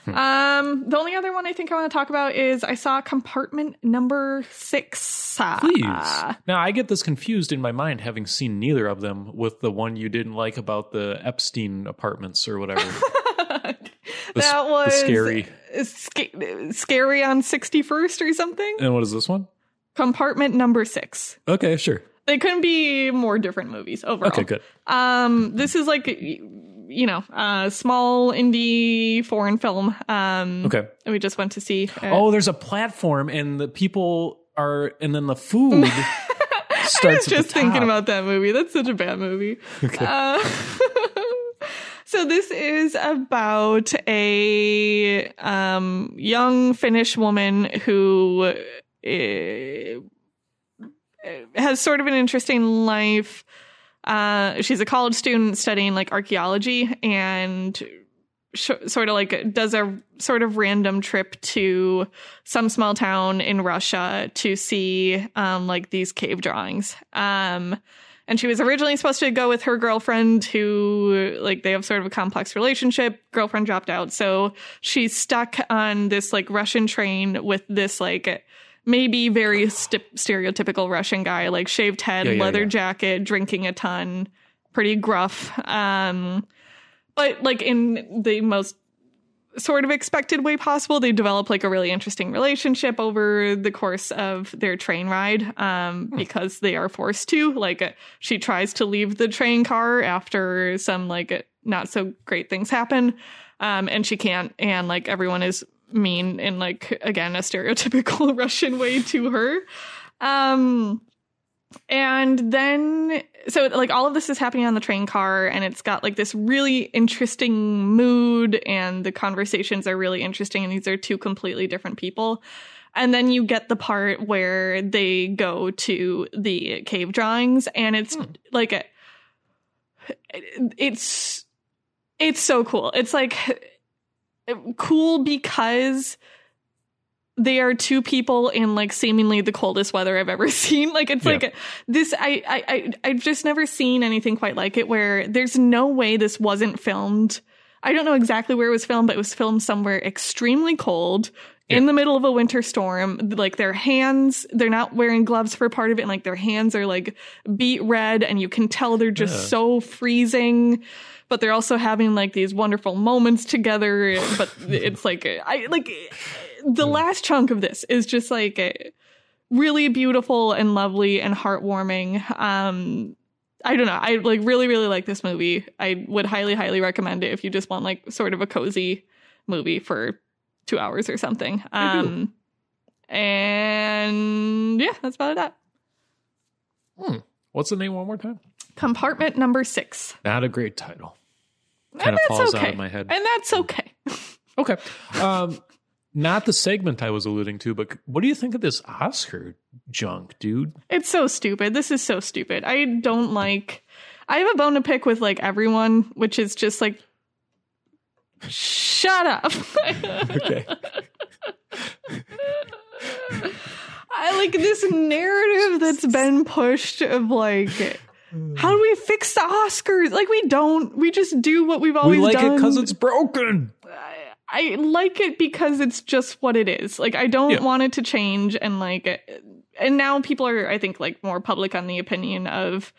Hmm. Um, the only other one I think I want to talk about is I saw compartment number six. Please. now I get this confused in my mind, having seen neither of them with the one you didn't like about the Epstein apartments or whatever. that the was scary- sca- scary on 61st or something. and what is this one? Compartment number six. Okay, sure. They couldn't be more different movies overall. Okay, good. Um, this is like you know, a small indie foreign film. Um, Okay. we just went to see. uh, Oh, there's a platform, and the people are, and then the food I starts. was just thinking about that movie. That's such a bad movie. Okay. Uh, so this is about a um, young Finnish woman who uh, has sort of an interesting life. Uh, she's a college student studying like archaeology and sh- sort of like does a sort of random trip to some small town in Russia to see um, like these cave drawings. Um, and she was originally supposed to go with her girlfriend who like they have sort of a complex relationship. Girlfriend dropped out. So she's stuck on this like russian train with this like maybe very st- stereotypical russian guy like shaved head Yeah, yeah, leather yeah. jacket drinking a ton pretty gruff. Um but like in the most sort of expected way possible. They develop like a really interesting relationship over the course of their train ride um because they are forced to like uh, she tries to leave the train car after some like not so great things happen um and she can't and like everyone is mean in like again a stereotypical russian way to her. Um and then so like all of this is happening on the train car and it's got like this really interesting mood and the conversations are really interesting and these are two completely different people and then you get the part where they go to the cave drawings and it's Hmm. like a, it's it's so cool it's like cool because they are two people in like seemingly the coldest weather I've ever seen. Like it's Yeah. like this I, I I I've just never seen anything quite like it where there's no way this wasn't filmed. I don't know exactly where it was filmed, but it was filmed somewhere extremely cold in the middle of a winter storm. Like their hands, they're not wearing gloves for part of it, and like their hands are like beet red, and you can tell they're just Yeah. so freezing but they're also having like these wonderful moments together but it's like i like the last chunk of this is just like really beautiful and lovely and heartwarming um i don't know i like really really like this movie i would highly highly recommend it if you just want like sort of a cozy movie for two hours or something um and yeah that's about that Hmm. What's the name one more time? compartment number six Not a great title. Kind of that's falls okay out of my head. and that's okay Okay. Um, not the segment I was alluding to, but what do you think of this Oscar junk, dude? It's so stupid. This is so stupid. I don't like. I have a bone to pick with like everyone, which is just like, shut up. Okay. I like this narrative that's been pushed of like, how do we fix the Oscars? Like we don't. We just do what we've always we like done. it because it's broken. I like it because it's just what it is. Like I don't Yeah. want it to change and like and now people are I think like more public on the opinion of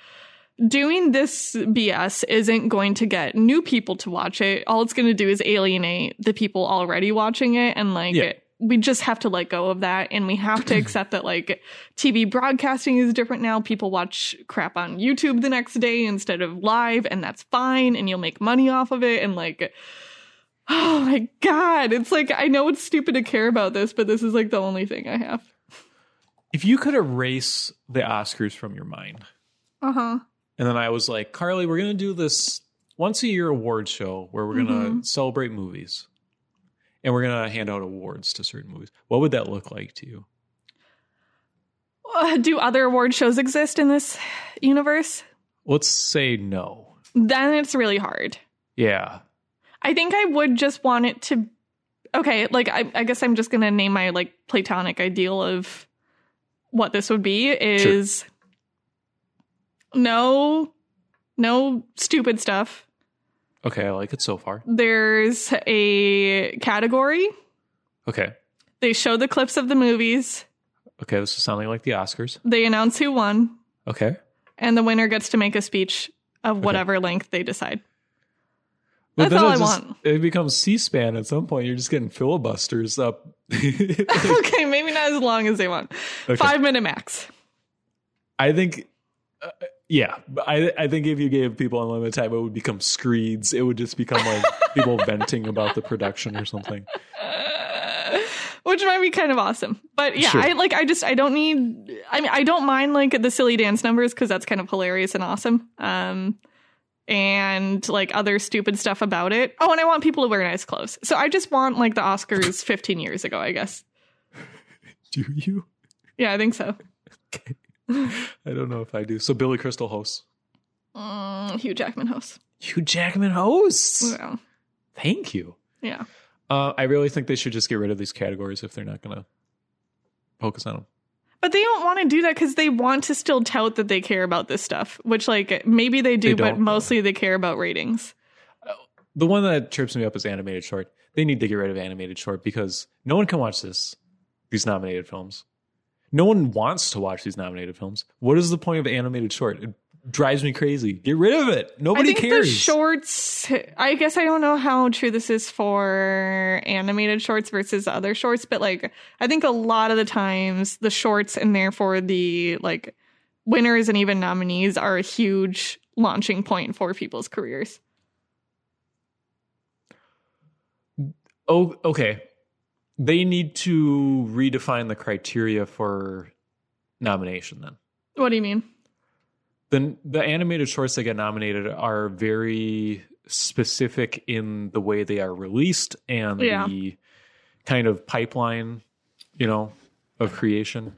doing this BS isn't going to get new people to watch it. All it's going to do is alienate the people already watching it and like Yeah. we just have to let go of that and we have to accept that like TV broadcasting is different now. People watch crap on YouTube the next day instead of live and that's fine and you'll make money off of it and like Oh my god. It's like I know it's stupid to care about this, but this is like the only thing I have. If you could erase the Oscars from your mind, Uh-huh. and then I was like, Carly, we're gonna do this once a year award show where we're gonna Mhm. celebrate movies, and we're gonna hand out awards to certain movies. What would that look like to you? Uh, do other award shows exist in this universe? Let's say no. Then it's really hard. Yeah. I think I would just want it to Okay, like I, I guess I'm just gonna name my like platonic ideal of what this would be is no no stupid stuff. Okay, I like it so far. There's a category. Okay. They show the clips of the movies. Okay, this is sounding like the Oscars. They announce who won, Okay. and the winner gets to make a speech of whatever length they decide. But That's then all it I just- want. It becomes C-SPAN at some point. You're just getting filibusters up. okay, maybe not as long as they want. Okay. Five minute max. I think, uh, yeah, I I think if you gave people unlimited time, it would become screeds. It would just become like people venting about the production or something. Uh, which might be kind of awesome. But yeah, Sure. I like I just I don't need I mean I don't mind like the silly dance numbers cuz that's kind of hilarious and awesome. Um and like other stupid stuff about it. Oh, and I want people to wear nice clothes. So I just want like the Oscars 15 years ago, I guess. Do you? Yeah, I think so. Okay. I don't know if I do. So Billy Crystal hosts. Mm, Hugh Jackman hosts. Hugh Jackman hosts. Yeah. Thank you. Yeah. Uh, I really think they should just get rid of these categories if they're not going to focus on them. But they don't want to do that because they want to still tout that they care about this stuff, which like maybe they do, They but mostly they care about ratings. Uh, the one that trips me up is animated short. They need to get rid of animated short because no one can watch this, these nominated films. No one wants to watch these nominated films. What is the point of animated short? It drives me crazy. Get rid of it. Nobody I think cares. the shorts. I guess I don't know how true this is for animated shorts versus other shorts, but like I think a lot of the times the shorts and therefore the like winners and even nominees are a huge launching point for people's careers. Oh, okay. They need to redefine the criteria for nomination then. What do you mean? Then the animated shorts that get nominated are very specific in the way they are released and Yeah. the kind of pipeline, you know, of creation.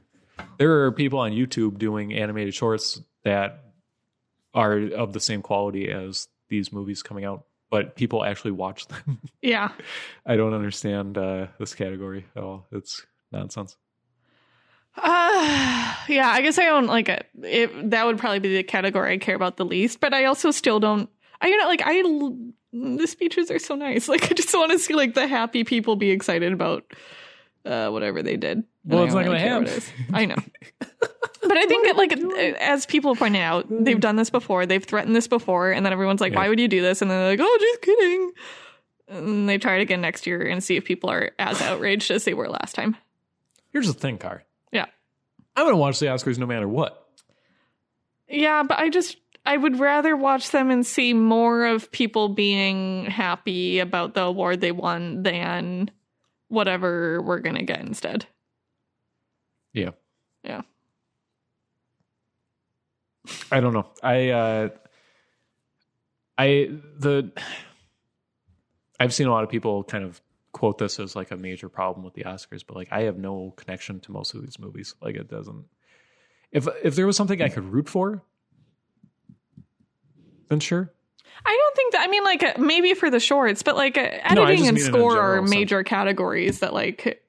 There are people on YouTube doing animated shorts that are of the same quality as these movies coming out, but people actually watch them. Yeah. I don't understand uh, this category at all. It's nonsense. Uh, yeah, I guess I don't like it. it. That would probably be the category I care about the least, but I also still don't. I you know like I, the speeches are so nice. Like I just want to see like the happy people be excited about uh whatever they did. Well, it's not gonna happen. I know. But I think that, like, as people point out, they've done this before. They've threatened this before, and then everyone's like, Yeah. "Why would you do this?" And then they're like, "Oh, just kidding." And they try it again next year and see if people are as outraged as they were last time. Here's the thing, Car. I'm going to watch the Oscars no matter what. Yeah, but I just I would rather watch them and see more of people being happy about the award they won than whatever we're gonna get instead. Yeah. Yeah. I don't know. I uh I the I've seen a lot of people kind of quote this as like a major problem with the Oscars, but like I have no connection to most of these movies. Like it doesn't if if there was something I could root for, then sure. I don't think that. I mean, like maybe for the shorts, but like uh, No, editing and mean in a score are sense. major categories that like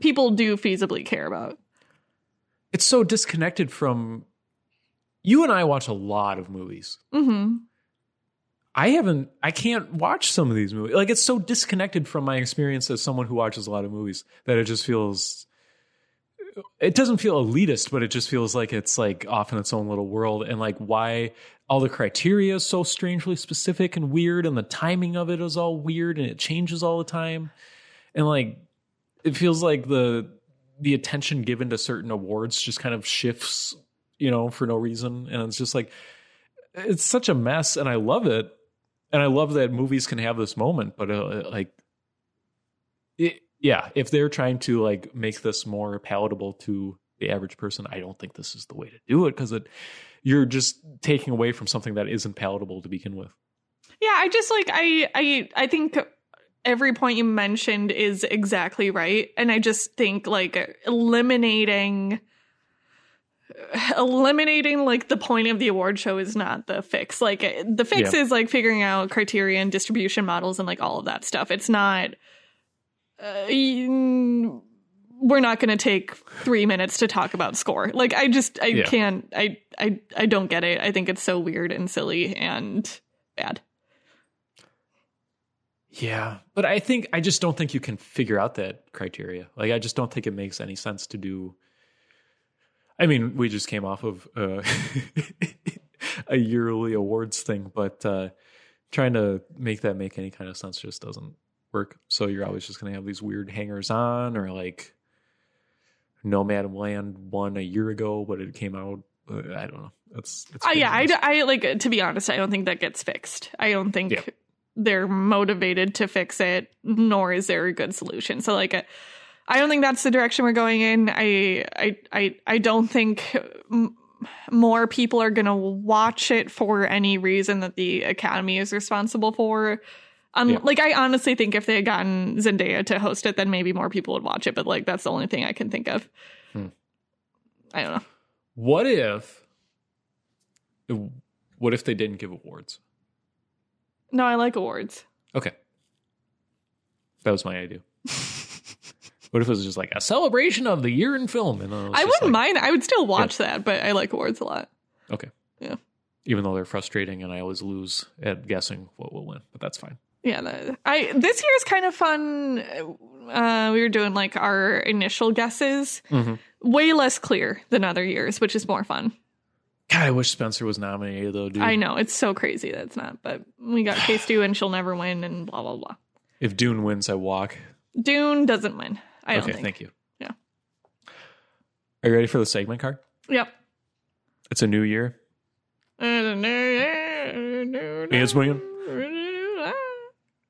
people do feasibly care about. It's so disconnected from you and I watch a lot of movies. hmm I haven't I can't watch some of these movies. Like it's so disconnected from my experience as someone who watches a lot of movies that it just feels it doesn't feel elitist, but it just feels like it's like off in its own little world and like why all the criteria is so strangely specific and weird and the timing of it is all weird and it changes all the time. And like it feels like the the attention given to certain awards just kind of shifts, you know, for no reason and it's just like it's such a mess and I love it and I love that movies can have this moment, but uh, like, it, yeah, if they're trying to like make this more palatable to the average person, I don't think this is the way to do it because it you're just taking away from something that isn't palatable to begin with. Yeah, I just like I I I think every point you mentioned is exactly right, and I just think like eliminating eliminating like the point of the award show is not the fix. Like the fix Yeah. is like figuring out criteria and distribution models and like all of that stuff. It's not. Uh, you- we're not going to take three minutes to talk about score. Like I just I Yeah. can't I I I don't get it. I think it's so weird and silly and bad. Yeah, but I think I just don't think you can figure out that criteria. Like I just don't think it makes any sense to do. I mean, we just came off of uh, a yearly awards thing, but uh, trying to make that make any kind of sense just doesn't work. So you're always just going to have these weird hangers on, or like Nomadland won a year ago, but it came out. Uh, I don't know. That's, it's Uh, yeah, I, I like to be honest. I don't think that gets fixed. I don't think Yeah. they're motivated to fix it, nor is there a good solution. So like, uh, I don't think that's the direction we're going in. I I I I don't think m- more people are going to watch it for any reason that the Academy is responsible for. Um, Yeah. like I honestly think if they had gotten Zendaya to host it, then maybe more people would watch it. But like that's the only thing I can think of. Hmm. I don't know. What if? What if they didn't give awards? No, I like awards. Okay, that was my idea. what if it was just like a celebration of the year in film? And was I wouldn't like- mind. I would still watch that, but I like awards a lot. Okay. Yeah. Even though they're frustrating and I always lose at guessing what will win, but that's fine. Yeah, I this year's kind of fun. Uh, we were doing like our initial guesses, Mhm. way less clear than other years, which is more fun. God, I wish Spencer was nominated though, dude. I know it's so crazy that it's not, but we got K-Stew and she'll never win, and blah blah blah. If Dune wins, I walk. Dune doesn't win. I don't okay, think. thank you. Yeah. Are you ready for the segment card? Yep. It's a new year. It's a new William.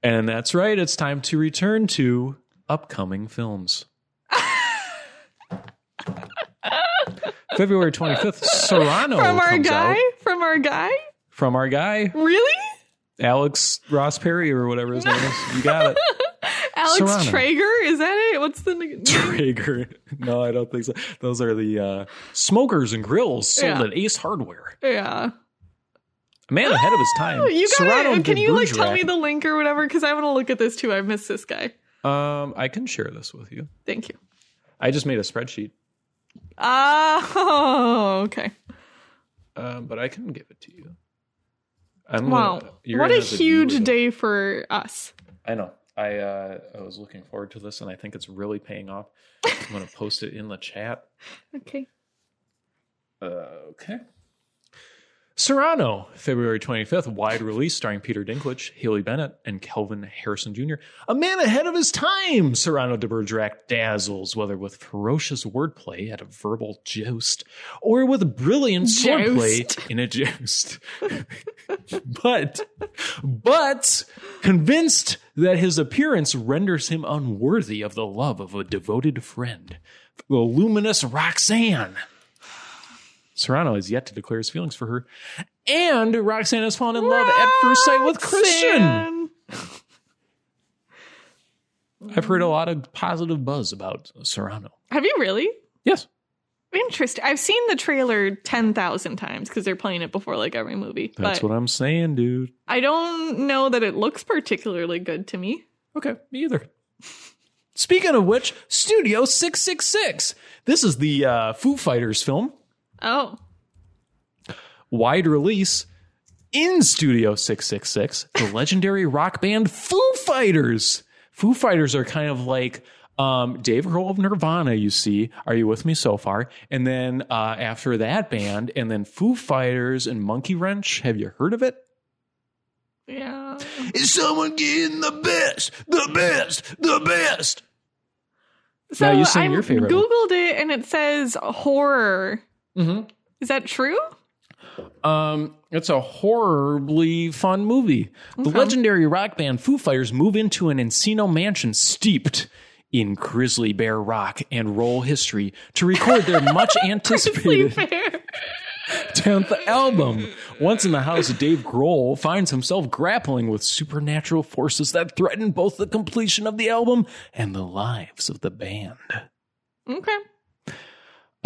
And that's right, it's time to return to upcoming films. February 25th, Cyrano From our guy? out. From our guy? From our guy, Really? Alex Ross Perry, or whatever his name is. You got it. Alex Serrano. Traeger? Is that it? What's the name? Traeger. No, I don't think so. Those are the uh, smokers and grills sold Yeah. at Ace Hardware. Yeah. A man ahead of his time. You gotta, can you like tell me the link or whatever? Because I want to look at this too. I miss this guy. Um, I can share this with you. Thank you. I just made a spreadsheet, Oh, okay. um, but I can give it to you. I'm Wow. gonna- you're What a have to do huge day for us. I know. I uh, I was looking forward to this, and I think it's really paying off. I'm gonna post it in the chat. Okay. Uh, okay. Cyrano, February 25th, wide release starring Peter Dinklage, Haley Bennett, and Kelvin Harrison Jr. A man ahead of his time, Cyrano de Bergerac dazzles, whether with ferocious wordplay at a verbal joust or with brilliant swordplay in a joust. but, but, convinced that his appearance renders him unworthy of the love of a devoted friend, the luminous Roxanne. Cyrano has yet to declare his feelings for her. And Roxanne has fallen in love at first sight with Christian. I've heard a lot of positive buzz about Cyrano. Have you really? Yes. Interesting. I've seen the trailer 10,000 times because they're playing it before like every movie. That's what I'm saying, dude. I don't know that it looks particularly good to me. Okay, me either. Speaking of which, Studio 666. This is the uh, Foo Fighters film. Oh. Wide release in Studio 666, the legendary rock band Foo Fighters. Foo Fighters are kind of like um, Dave Grohl of Nirvana, you see. Are you with me so far? And then uh, after that band, and then Foo Fighters and Monkey Wrench. Have you heard of it? Yeah. Is someone getting the best, the best, the best? So Now, you sing I your favorite one. Googled it and it says horror. Mm-hmm. Is that true? Um, it's a horribly fun movie. The legendary rock band Foo Fighters move into an Encino mansion steeped in grizzly bear rock and roll history to record their much anticipated 10th album. Once in the house, Dave Grohl finds himself grappling with supernatural forces that threaten both the completion of the album and the lives of the band. Okay.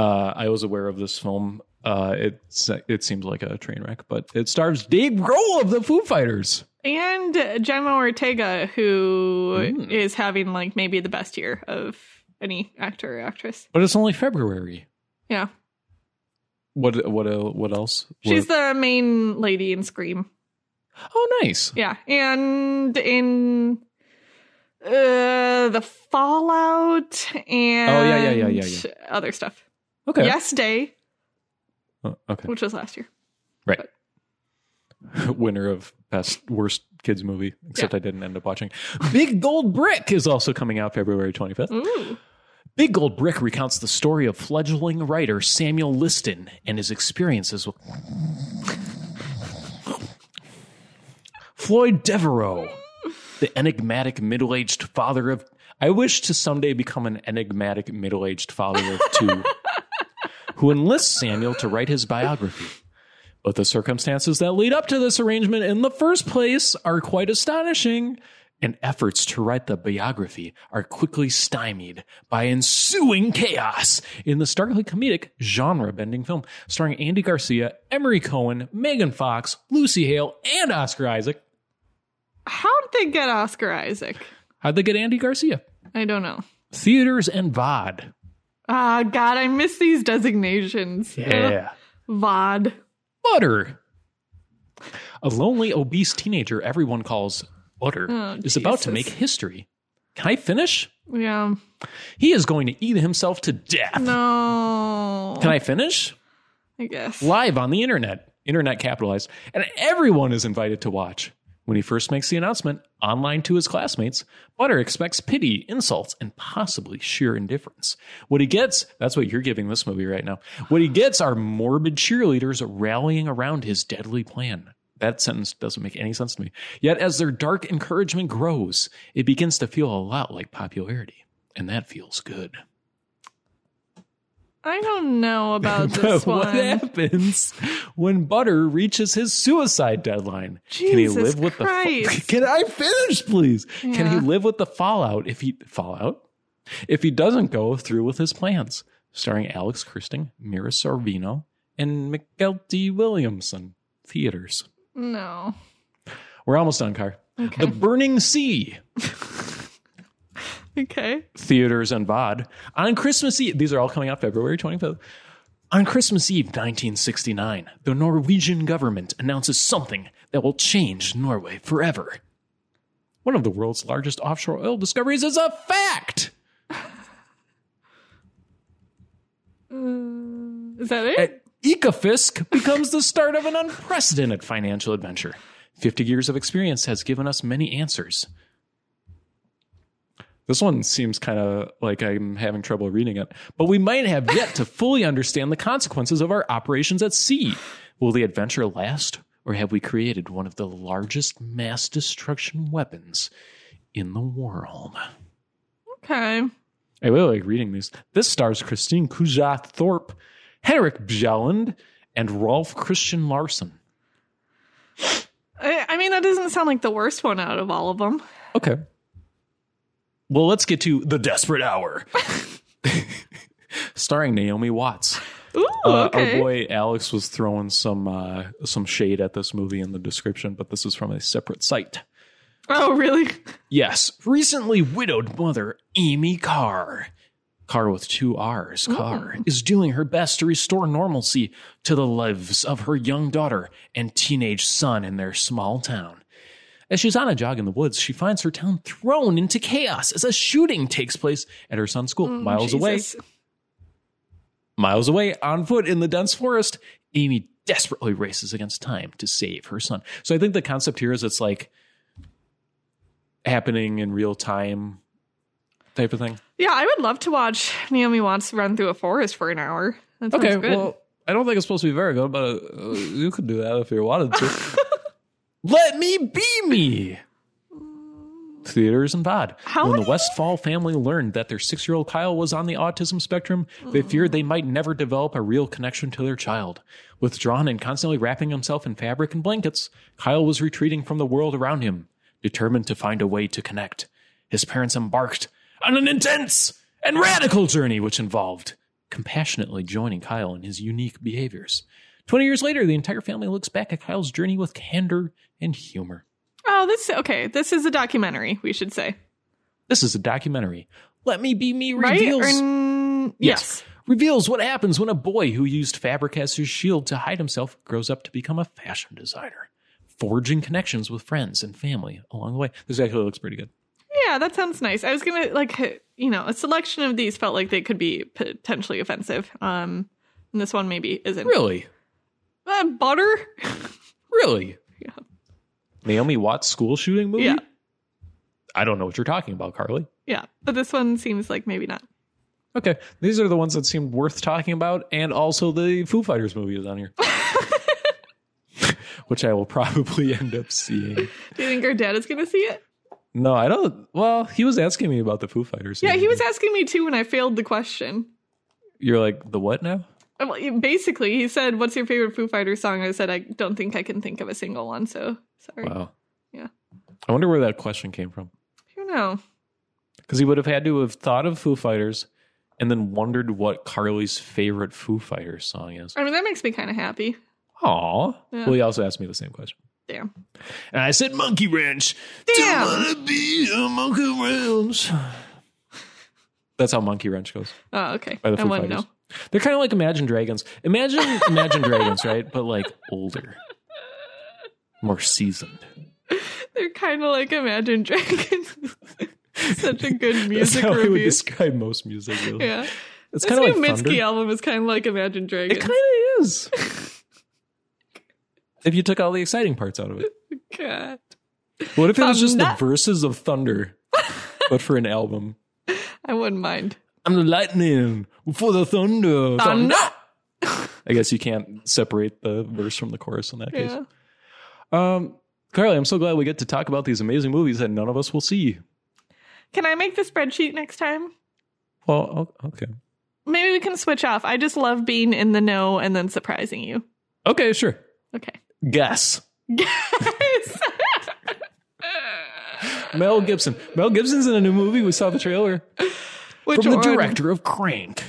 Uh, I was aware of this film. Uh, it's it seems like a train wreck, but it stars Dave Grohl of the Foo Fighters. And Jenna Ortega, who is Mm. having like maybe the best year of any actor or actress. But it's only February. Yeah. What what what else? She's What- the main lady in Scream. oh nice. Yeah. And in uh the Fallout and Oh, yeah, yeah, yeah, yeah, yeah. other stuff. Okay. Yes Day, Oh, uh, okay. which was last year. Right. Winner of best worst kids movie, except I didn't end up watching. Big Gold Brick is also coming out February 25th. Ooh. Big Gold Brick recounts the story of fledgling writer Samuel Liston and his experiences with Floyd Devereaux, the enigmatic middle-aged father of I wish to someday become an enigmatic middle-aged father of two who enlists Samuel to write his biography. But the circumstances that lead up to this arrangement in the first place are quite astonishing and efforts to write the biography are quickly stymied by ensuing chaos in the starkly comedic genre bending film starring Andy Garcia, Emory Cohen, Megan Fox, Lucy Hale, and Oscar Isaac. How did they get Oscar Isaac? How'd they get Andy Garcia? I don't know. Theaters and VOD. Ah, God, I miss these designations. Yeah. VOD. Butter. A lonely, obese teenager everyone calls Butter Oh, is about to make history. Can I finish? Yeah. He is going to eat himself to death. No. Can I finish? I guess. Live on the internet, internet capitalized, and everyone is invited to watch. When he first makes the announcement online to his classmates, Butter expects pity, insults, and possibly sheer indifference. What he gets, that's what you're giving this movie right now. What he gets are morbid cheerleaders rallying around his deadly plan. That sentence doesn't make any sense to me. Yet, as their dark encouragement grows, it begins to feel a lot like popularity. And that feels good. I don't know about this one. what happens when Butter reaches his suicide deadline? Can he Jesus live with the Christ. Can I finish, please? Can he live with the fallout if he fallout? If he doesn't go through with his plans? Starring Alex Kersting, Mira Sorvino, and Mykelti Williamson. Theaters. No. We're almost done, Car. Okay. The Burning Sea. Okay. theaters and VOD. On Christmas Eve, these are all coming out February 25th. On Christmas Eve 1969, the Norwegian government announces something that will change Norway forever. One of the world's largest offshore oil discoveries is a fact. Uh, is that it? Ekofisk becomes the start of an unprecedented financial adventure. 50 years of experience has given us many answers. This one seems kind of like I'm having trouble reading it, but we might have yet to fully understand the consequences of our operations at sea. Will the adventure last, or have we created one of the largest mass destruction weapons in the world? Okay. I really like reading these. This stars Kristine Kujath Thorp, Henrik Bjelland, and Rolf Kristian Larsen. I, I mean, that doesn't sound like the worst one out of all of them. Okay. Well, let's get to The Desperate Hour. Starring Naomi Watts. Ooh, Uh, okay. Our boy Alex was throwing some uh, some shade at this movie in the description, but this is from a separate site. oh, really? Yes, recently widowed mother Amy Carr, Carr with two R's, Carr, is doing her best to restore normalcy to the lives of her young daughter and teenage son in their small town. As she's on a jog in the woods, she finds her town thrown into chaos as a shooting takes place at her son's school, miles away. Miles away, on foot in the dense forest, Amy desperately races against time to save her son. So I think the concept here is it's like happening in real time type of thing. Yeah, I would love to watch Naomi Watts run through a forest for an hour. That Okay, good. well, I don't think it's supposed to be very good, but uh, you could do that if you wanted to. Let me be me. Theaters and VOD. How when the Westphal family learned that their six year old Kyle was on the autism spectrum, they mm. feared they might never develop a real connection to their child. Withdrawn and constantly wrapping himself in fabric and blankets, Kyle was retreating from the world around him, determined to find a way to connect. His parents embarked on an intense and radical journey, which involved compassionately joining Kyle in his unique behaviors. 20 years later, the entire family looks back at Kyle's journey with candor and humor. oh, this okay. This is a documentary. We should say, This is a documentary. Let Me Be Me right? reveals Or n- yes. reveals what happens when a boy who used fabric as his shield to hide himself grows up to become a fashion designer, forging connections with friends and family along the way. This actually looks pretty good. Yeah, that sounds nice. I was gonna like, you know, a selection of these felt like they could be potentially offensive. Um, and this one maybe isn't. Really? Uh, butter. Really? Yeah. Naomi Watts school shooting movie? Yeah. I don't know what you're talking about, Carly. yeah, but this one seems like maybe not. Okay, these are the ones that seemed worth talking about, and also the Foo Fighters movie is on here, which I will probably end up seeing. Do you think our dad is gonna see it? No, I don't. Well, he was asking me about the Foo Fighters. Yeah, he was asking me too when I failed the question. You're like the what now? Well, basically, he said, "What's your favorite Foo Fighters song?" I said, "I don't think I can think of a single one." So sorry. Wow. Yeah. I wonder where that question came from. Who know? Because he would have had to have thought of Foo Fighters and then wondered what Carly's favorite Foo Fighters song is. I mean, that makes me kind of happy. Aw. Yeah. Well, he also asked me the same question. Damn. And I said Monkey Wrench. Damn. Don't wanna be a Monkey Wrench. That's how Monkey Wrench goes Oh, okay. I wouldn't know. They're kind of like Imagine Dragons. Imagine Imagine Dragons, right? But like older, more seasoned. They're kind of like Imagine Dragons. Such a good That's music how I would describe most music. Really. Yeah. It's This kind of like Mitski thunder. album is kind of like Imagine Dragons. It kind of is. if you took all the exciting parts out of it. God. What if it was Um, just that- the verses of Thunder, but for an album? I wouldn't mind. I'm the lightning for the thunder. Thunder. I guess you can't separate the verse from the chorus in that case. Yeah. Um, Carly, I'm so glad we get to talk about these amazing movies that none of us will see. Can I make the spreadsheet next time? Well, okay. Maybe we can switch off. I just love being in the know and then surprising you. Okay, sure. Okay. Guess. Guess. Mel Gibson. Mel Gibson's in a new movie. We saw the trailer Which from the one? director of Crank.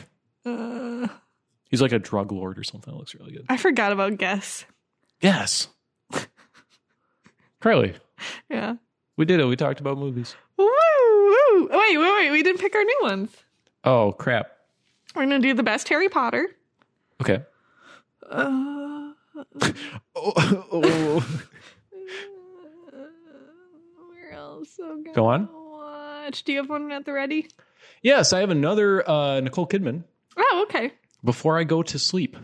He's like a drug lord or something. It looks really good. I forgot about guess. Guess. Carly, Yeah. we did it. We talked about movies. Woo, woo. Wait, wait, wait. We didn't pick our new ones. Oh, crap. We're going to do the best Harry Potter. Okay. Uh, Oh, oh. where else? Oh, God. Go on. Watch. Do you have one at the ready? Yes, I have another uh, Nicole Kidman. Oh, okay. Before I Go to Sleep,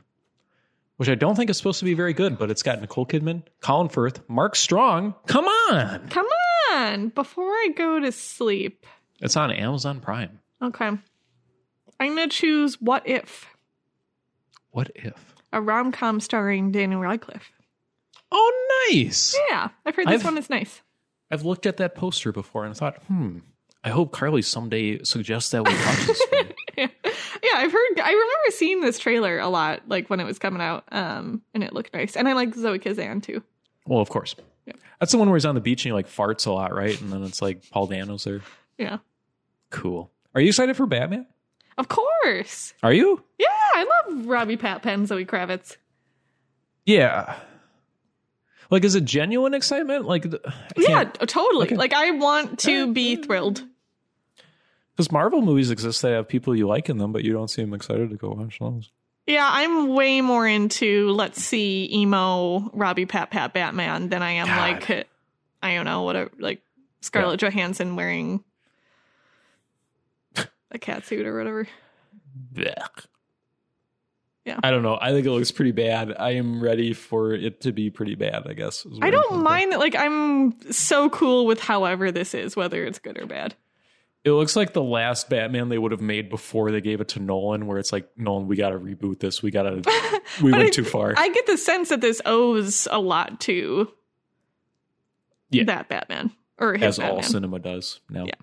which I don't think is supposed to be very good, but it's got Nicole Kidman, Colin Firth, Mark Strong. Come on. Come on. Before I go to sleep. It's on Amazon Prime. Okay. I'm going to choose What If, What if? a rom com starring Daniel Radcliffe. Oh, nice. Yeah, I've heard this I've- one is nice. I've looked at that poster before and thought, hmm, I hope Carly someday suggests that we watch this yeah. Yeah, I've heard. I remember seeing this trailer a lot, like when it was coming out, um, and it looked nice. And I like Zoe Kazan too. Well, of course. Yeah. That's the one where he's on the beach and he like farts a lot, right? And then it's like Paul Dano's there. Yeah, Cool. Are you excited for Batman? of course. Are you? Yeah, I love Robbie Pat Penn, Zoe Kravitz. Yeah. Like, is it genuine excitement? Like, Yeah, totally. Okay. Like I want to be thrilled. Because Marvel movies exist that have people you like in them, but you don't seem excited to go watch those. Yeah, I'm way more into let's see emo Robbie Pat Pat Batman than I am God. like I don't know whatever like Scarlett Johansson wearing a cat suit or whatever. Blech. Yeah. I don't know. I think it looks pretty bad. I am ready for it to be pretty bad, I guess. I don't mind that. Like, I'm so cool with however this is, whether it's good or bad. It looks like the last Batman they would have made before they gave it to Nolan, where it's like, Nolan, we got to reboot this. We got to, we went I- too far. I get the sense that this owes a lot to Yeah. that Batman or his as all cinema does now. Yeah.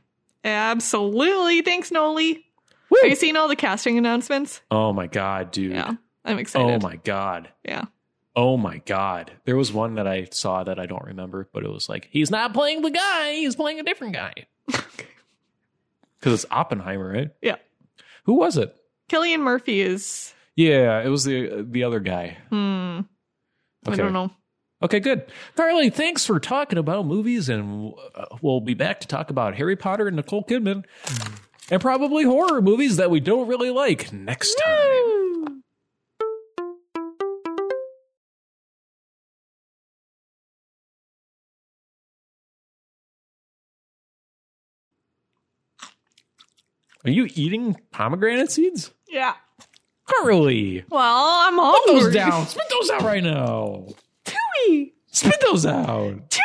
Absolutely. Thanks, Noli. Woo! Are you seeing all the casting announcements? Oh my God, dude. Yeah, I'm oh excited. Oh my God. Yeah. Oh my God. There was one that I saw that I don't remember, but it was like, he's not playing the guy, he's playing a different guy. Because it's Oppenheimer, right? Yeah. Who was it? Cillian Murphy is. Yeah, it was the the other guy. Hmm. I don't know. Okay, good. Carly, thanks for talking about movies, and uh, we'll be back to talk about Harry Potter and Nicole Kidman, and probably horror movies that we don't really like next time. Are you eating pomegranate seeds? Yeah. Carly, Well, I'm put those down. Spit those out right now. Tui. Spit those out. Tui.